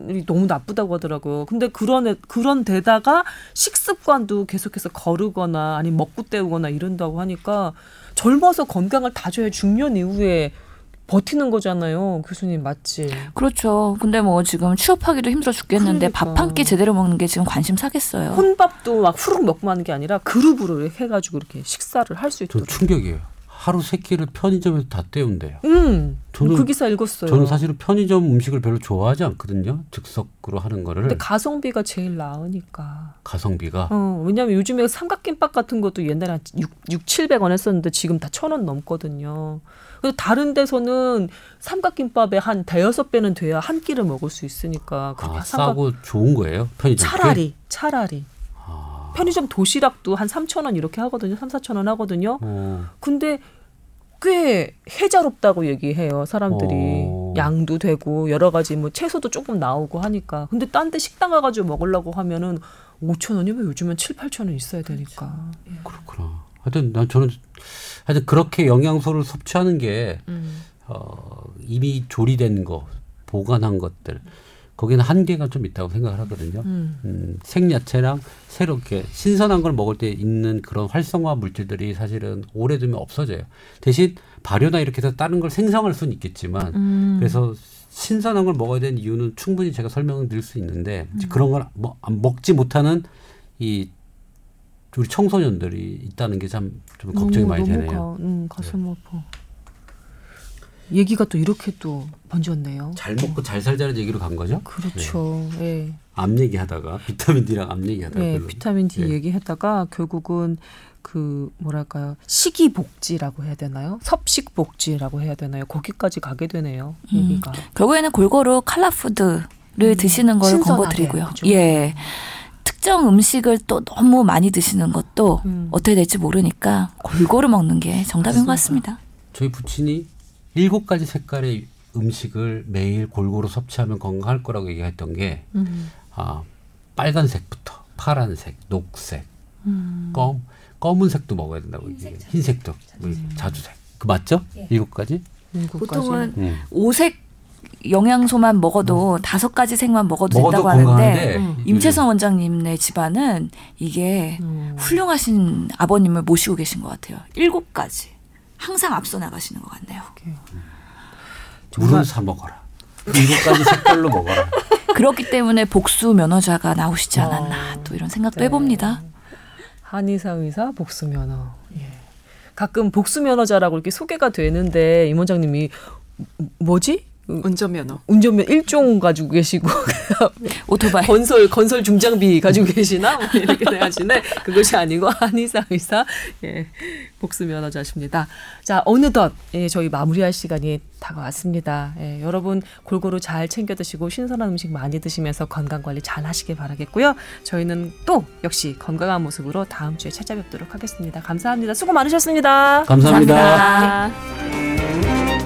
이 너무 나쁘다고 하더라고요. 근데 그런 애, 그런 데다가 식습관도 계속해서 거르거나 아니 면 먹고 때우거나 이런다고 하니까 젊어서 건강을 다져야 중년 이후에 버티는 거잖아요. 교수님 맞지? 그렇죠. 근데 뭐 지금 취업하기도 힘들어 죽겠는데 그러니까. 밥한 끼 제대로 먹는 게 지금 관심 사겠어요. 혼밥도 막 후룩 먹고 하는 게 아니라 그룹으로 해가지고 이렇게 식사를 할수전 있도록. 충격이에요. 하루 세 끼를 편의점에서 다 때운대요. 음, 저는- 그 기사 읽었어요. 저는 사실은 편의점 음식을 별로 좋아하지 않거든요. 즉석으로 하는 거를 근데 가성비가 제일 나으니까. 가성비가 어, 왜냐면 요즘에 삼각김밥 같은 것도 옛날에 한 6, 6 700원 했었는데 지금 다 천 원 넘거든요. 그래서 다른 데서는 삼각김밥에 한 대여섯 배는 돼야 한 끼를 먹을 수 있으니까 아, 삼각 싸고 좋은 거예요. 편의점 차라리 차라리 아, 편의점 도시락도 한 3천 원 이렇게 하거든요. 3, 4천 원 하거든요. 어, 근데 꽤 해자롭다고 얘기해요. 사람들이 어. 양도 되고 여러 가지 뭐 채소도 조금 나오고 하니까. 근데 딴 데 식당 가가지고 먹으려고 하면은 5천 원이면 요즘은 7, 8천 원 있어야 되니까. 그렇구나. 하여튼 난 저는 하여튼 그렇게 영양소를 섭취하는 게 음. 어, 이미 조리된 거, 보관한 것들 거기는 한계가 좀 있다고 생각을 하거든요. 음. 음, 생야채랑 새롭게 신선한 걸 먹을 때 있는 그런 활성화 물질들이 사실은 오래되면 없어져요. 대신 발효나 이렇게 해서 다른 걸 생성할 수는 있겠지만 음. 그래서 신선한 걸 먹어야 되는 이유는 충분히 제가 설명을 드릴 수 있는데 음. 그런 걸 뭐, 안 먹지 못하는 이 우리 청소년들이 있다는 게 참 좀 걱정이 너무, 많이 너무 되네요. 네. 가, 음, 가슴 아파. 얘기가 또 이렇게 또 번졌네요. 잘 먹고 잘 살자는 얘기로 간 거죠? 그렇죠. 예. 암 얘기하다가 [LAUGHS] 비타민 D랑 암 얘기하다가 네, 별로. 비타민 D 예. 얘기했다가 결국은 그 뭐랄까요 식이 복지라고 해야 되나요? 섭식 복지라고 해야 되나요? 거기까지 가게 되네요. 음. 얘기가. 결국에는 골고루 칼라푸드를 드시는 걸 음. 권고드리고요. 그죠? 예. 특정 음식을 또 너무 많이 드시는 것도 음. 어떻게 될지 모르니까 골고루 먹는 게 정답인 것 같습니다. 저희 부친이 일곱 가지 색깔의 음식을 매일 골고루 섭취하면 건강할 거라고 얘기했던 게 음. 아, 빨간색부터 파란색, 녹색, 음. 검 검은색도 먹어야 된다고 얘기해요. 흰색도, 뭐 자주색. 그 맞죠? 일곱 가지? 일곱 보통은 음. 오색 영양소만 먹어도 다섯 가지 색만 먹어도, 먹어도 된다고 하는데 건강한데 음. 임채선 원장님네 집안은 이게 음. 훌륭하신 아버님을 모시고 계신 것 같아요. 일곱 가지 항상 앞서 나가시는 것 같네요. 물은 사 먹어라. 가지 색깔로 먹어라. [LAUGHS] 그렇기 때문에 복수 면허자가 나오시지 않았나 어. 또 이런 생각도 네. 해봅니다. 한의사 의사 복수 면허. 예. 가끔 복수 면허자라고 이렇게 소개가 되는데 임 원장님이 뭐지? 운전면허. 운전면 일종 가지고 계시고 [LAUGHS] 오토바이. 건설 건설 중장비 가지고 계시나 뭐 이렇게 생각하시네 그것이 아니고 한의사 의사 예 복수 면허자십니다. 자 어느덧 예, 저희 마무리할 시간이 다가왔습니다. 예, 여러분 골고루 잘 챙겨 드시고 신선한 음식 많이 드시면서 건강 관리 잘 하시길 바라겠고요. 저희는 또 역시 건강한 모습으로 다음 주에 찾아뵙도록 하겠습니다. 감사합니다. 수고 많으셨습니다. 감사합니다. 감사합니다.